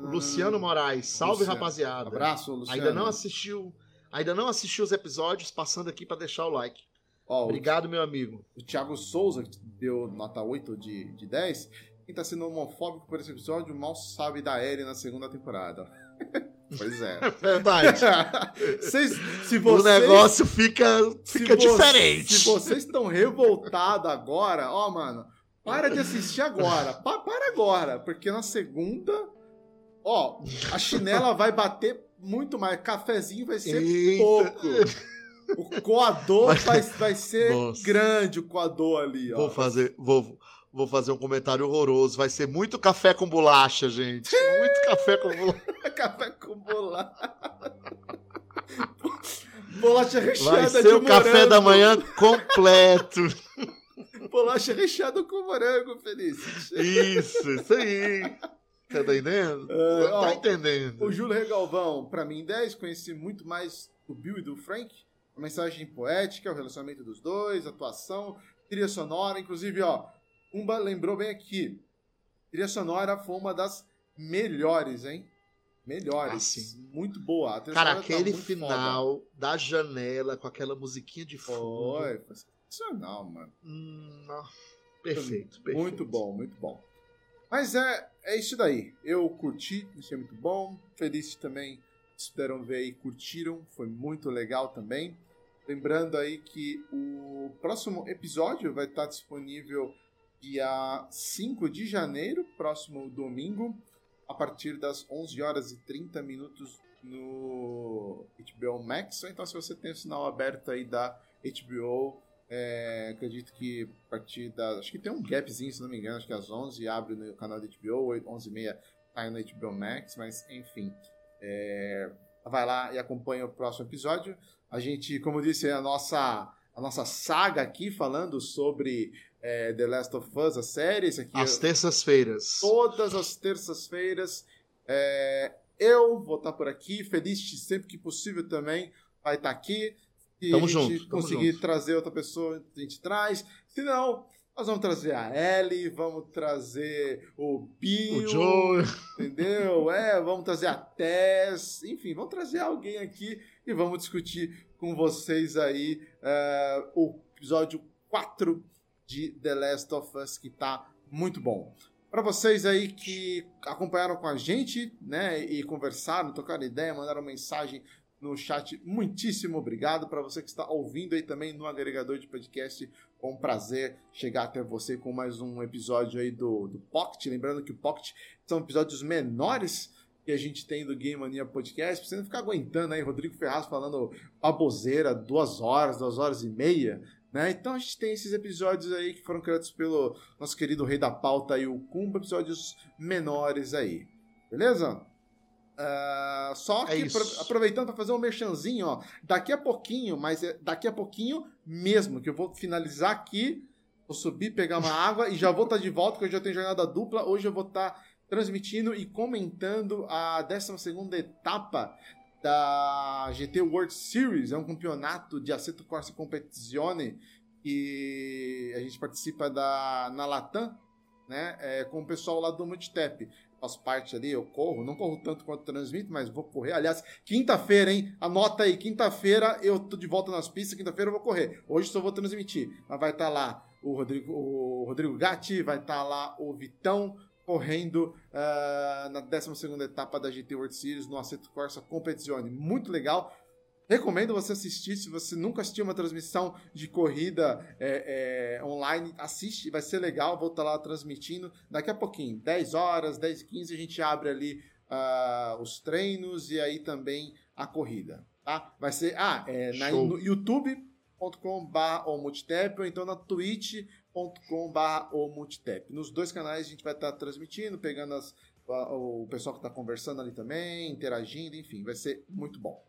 Luciano Moraes, salve Luciano. rapaziada.
Abraço, Luciano.
Ainda não assistiu Ainda não assistiu os episódios, passando aqui para deixar o like. Ó, Obrigado,
o,
meu amigo.
O Thiago Souza, que deu nota 8 de, de 10, quem tá sendo homofóbico por esse episódio mal sabe da Ellie na segunda temporada. (laughs) Pois é.
Verdade. (laughs)
Vocês, se vocês,
o negócio fica, fica diferente.
Se vocês estão revoltados agora, ó, mano, para de assistir agora. Pa, para agora, porque na segunda, ó, a chinela vai bater muito mais. Cafezinho vai ser Eita. pouco. O coador vai, vai ser Nossa. grande, o coador ali.
Ó. Vou fazer, vou, vou fazer um comentário horroroso. Vai ser muito café com bolacha, gente. Muito café com bolacha. (laughs)
café com bolacha. Bolacha recheada
Vai ser o café da manhã completo. (laughs)
Bolacha recheada com morango, Felício.
Isso, isso aí. Tá entendendo? Uh, tá ó, entendendo.
O Júlio Regalvão, pra mim, 10. Conheci muito mais do Bill e do Frank. A mensagem poética, o relacionamento dos dois, atuação, trilha sonora. Inclusive, ó, Umba lembrou bem aqui. Trilha sonora foi uma das melhores, hein? Melhores. Ah, muito boa.
Cara, tá aquele tá final foda. da janela com aquela musiquinha de fundo.
Foi, foi sensacional, mano.
Hum, Perfeito, perfeito.
Muito bom, muito bom. Mas é, é isso daí. Eu curti, achei muito bom. Feliz também esperam ver e curtiram, foi muito legal também. Lembrando aí que o próximo episódio vai estar disponível dia 5 de janeiro, próximo domingo, a partir das 11 horas e 30 minutos no HBO Max. Então, se você tem o sinal aberto aí da HBO, é, acredito que a partir da. Acho que tem um gapzinho, se não me engano, acho que às 11 abre no canal da HBO, 11h30 sai no HBO Max, mas enfim. É, vai lá e acompanha o próximo episódio. A gente, como disse, é a nossa, a nossa saga aqui falando sobre é, The Last of Us, a série. Esse aqui
Às terças-feiras.
Todas as terças-feiras. É, eu vou estar por aqui, feliz sempre que possível também vai estar aqui.
Se tamo a gente junto,
conseguir
junto.
trazer outra pessoa, a gente traz. Se não, nós vamos trazer a Ellie, vamos trazer o Bill,
o Joe.
entendeu? (laughs) É, vamos trazer a Tess, enfim, vamos trazer alguém aqui e vamos discutir com vocês aí uh, o episódio 4 de The Last of Us, que tá muito bom. Para vocês aí que acompanharam com a gente, né, e conversaram, tocaram ideia, mandaram mensagem no chat, muitíssimo obrigado. Para você que está ouvindo aí também no agregador de podcast, com um prazer chegar até você com mais um episódio aí do, do Pocket. Lembrando que o Pocket são episódios menores que a gente tem do Game Mania Podcast, você não ficar aguentando aí Rodrigo Ferraz falando baboseira, duas horas, duas horas e meia. Né? Então a gente tem esses episódios aí que foram criados pelo nosso querido rei da pauta e o Kumba, episódios menores aí. Beleza? Uh, só é que é aproveitando para fazer um merchanzinho, ó, daqui a pouquinho, mas é daqui a pouquinho mesmo, que eu vou finalizar aqui, vou subir, pegar uma (laughs) água e já vou estar tá de volta, porque eu já tenho jornada dupla. Hoje eu vou estar tá transmitindo e comentando a 12 etapa da GT World Series, é um campeonato de Assetto Corsa Competizione e a gente participa da, na Latam, né, é, com o pessoal lá do Multitep faço parte ali, eu corro, não corro tanto quanto transmito, mas vou correr. Aliás, quinta-feira, hein? Anota aí, quinta-feira eu tô de volta nas pistas, quinta-feira eu vou correr. Hoje só vou transmitir, mas vai estar tá lá o Rodrigo, o Rodrigo Gatti, vai estar tá lá o Vitão correndo uh, na 12 etapa da GT World Series no Assetto Corsa Competizione. Muito legal. Recomendo você assistir. Se você nunca assistiu uma transmissão de corrida é, é, online, assiste, vai ser legal. Vou estar lá transmitindo daqui a pouquinho, 10 horas, 10 e 15, a gente abre ali uh, os treinos e aí também a corrida. Tá? Vai ser. Ah, é na, no youtube.com.br ou multitap ou então na twitch.com.br ou multitap. Nos dois canais a gente vai estar transmitindo, pegando as, o pessoal que está conversando ali também, interagindo, enfim, vai ser muito bom.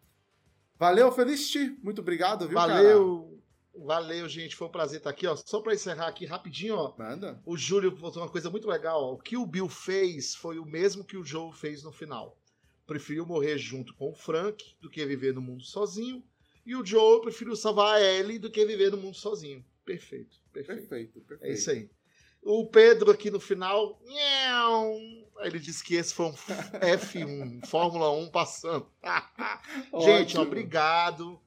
Valeu, Felicity. Muito obrigado, viu,
Valeu. Cara? Valeu, gente. Foi um prazer estar aqui, ó. Só para encerrar aqui rapidinho, ó.
Manda.
O Júlio botou uma coisa muito legal, ó. O que o Bill fez foi o mesmo que o Joe fez no final. Preferiu morrer junto com o Frank do que viver no mundo sozinho. E o Joe preferiu salvar a Ellie do que viver no mundo sozinho. Perfeito. Perfeito.
Perfeito. perfeito.
É isso aí. O Pedro aqui no final. Ele disse que esse foi um F1, Fórmula 1 passando. (laughs) Gente, obrigado.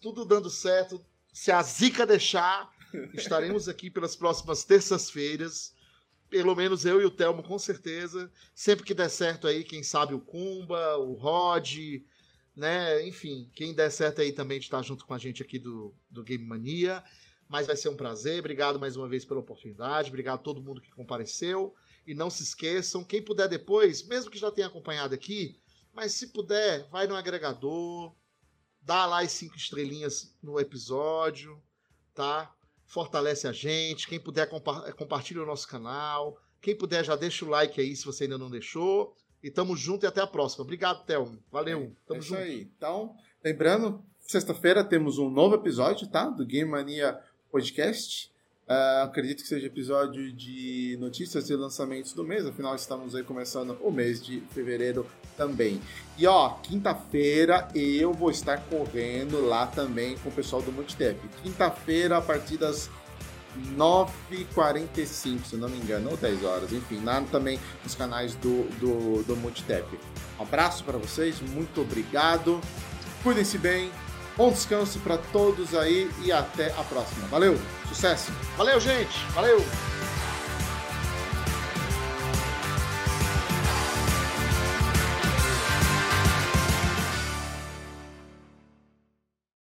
Tudo dando certo. Se a Zica deixar, estaremos aqui pelas próximas terças-feiras. Pelo menos eu e o Telmo, com certeza. Sempre que der certo aí, quem sabe o Kumba, o Rod, né? Enfim, quem der certo aí também de estar junto com a gente aqui do, do Game Mania mas vai ser um prazer. Obrigado mais uma vez pela oportunidade. Obrigado a todo mundo que compareceu. E não se esqueçam, quem puder depois, mesmo que já tenha acompanhado aqui, mas se puder, vai no agregador, dá lá as cinco estrelinhas no episódio, tá? Fortalece a gente. Quem puder, compa compartilha o nosso canal. Quem puder, já deixa o like aí se você ainda não deixou. E tamo junto e até a próxima. Obrigado, Thelmo. Valeu.
É, tamo é junto. aí. Então, lembrando, sexta-feira temos um novo episódio, tá? Do Game Mania podcast. Uh, acredito que seja episódio de notícias e lançamentos do mês, afinal estamos aí começando o mês de fevereiro também. E ó, quinta-feira eu vou estar correndo lá também com o pessoal do Multitep. Quinta-feira, a partir das 9h45, se não me engano, ou 10 horas, enfim, lá também nos canais do, do, do Multitep. Um abraço para vocês, muito obrigado, cuidem-se bem Bom descanso para todos aí e até a próxima. Valeu, sucesso!
Valeu, gente! Valeu!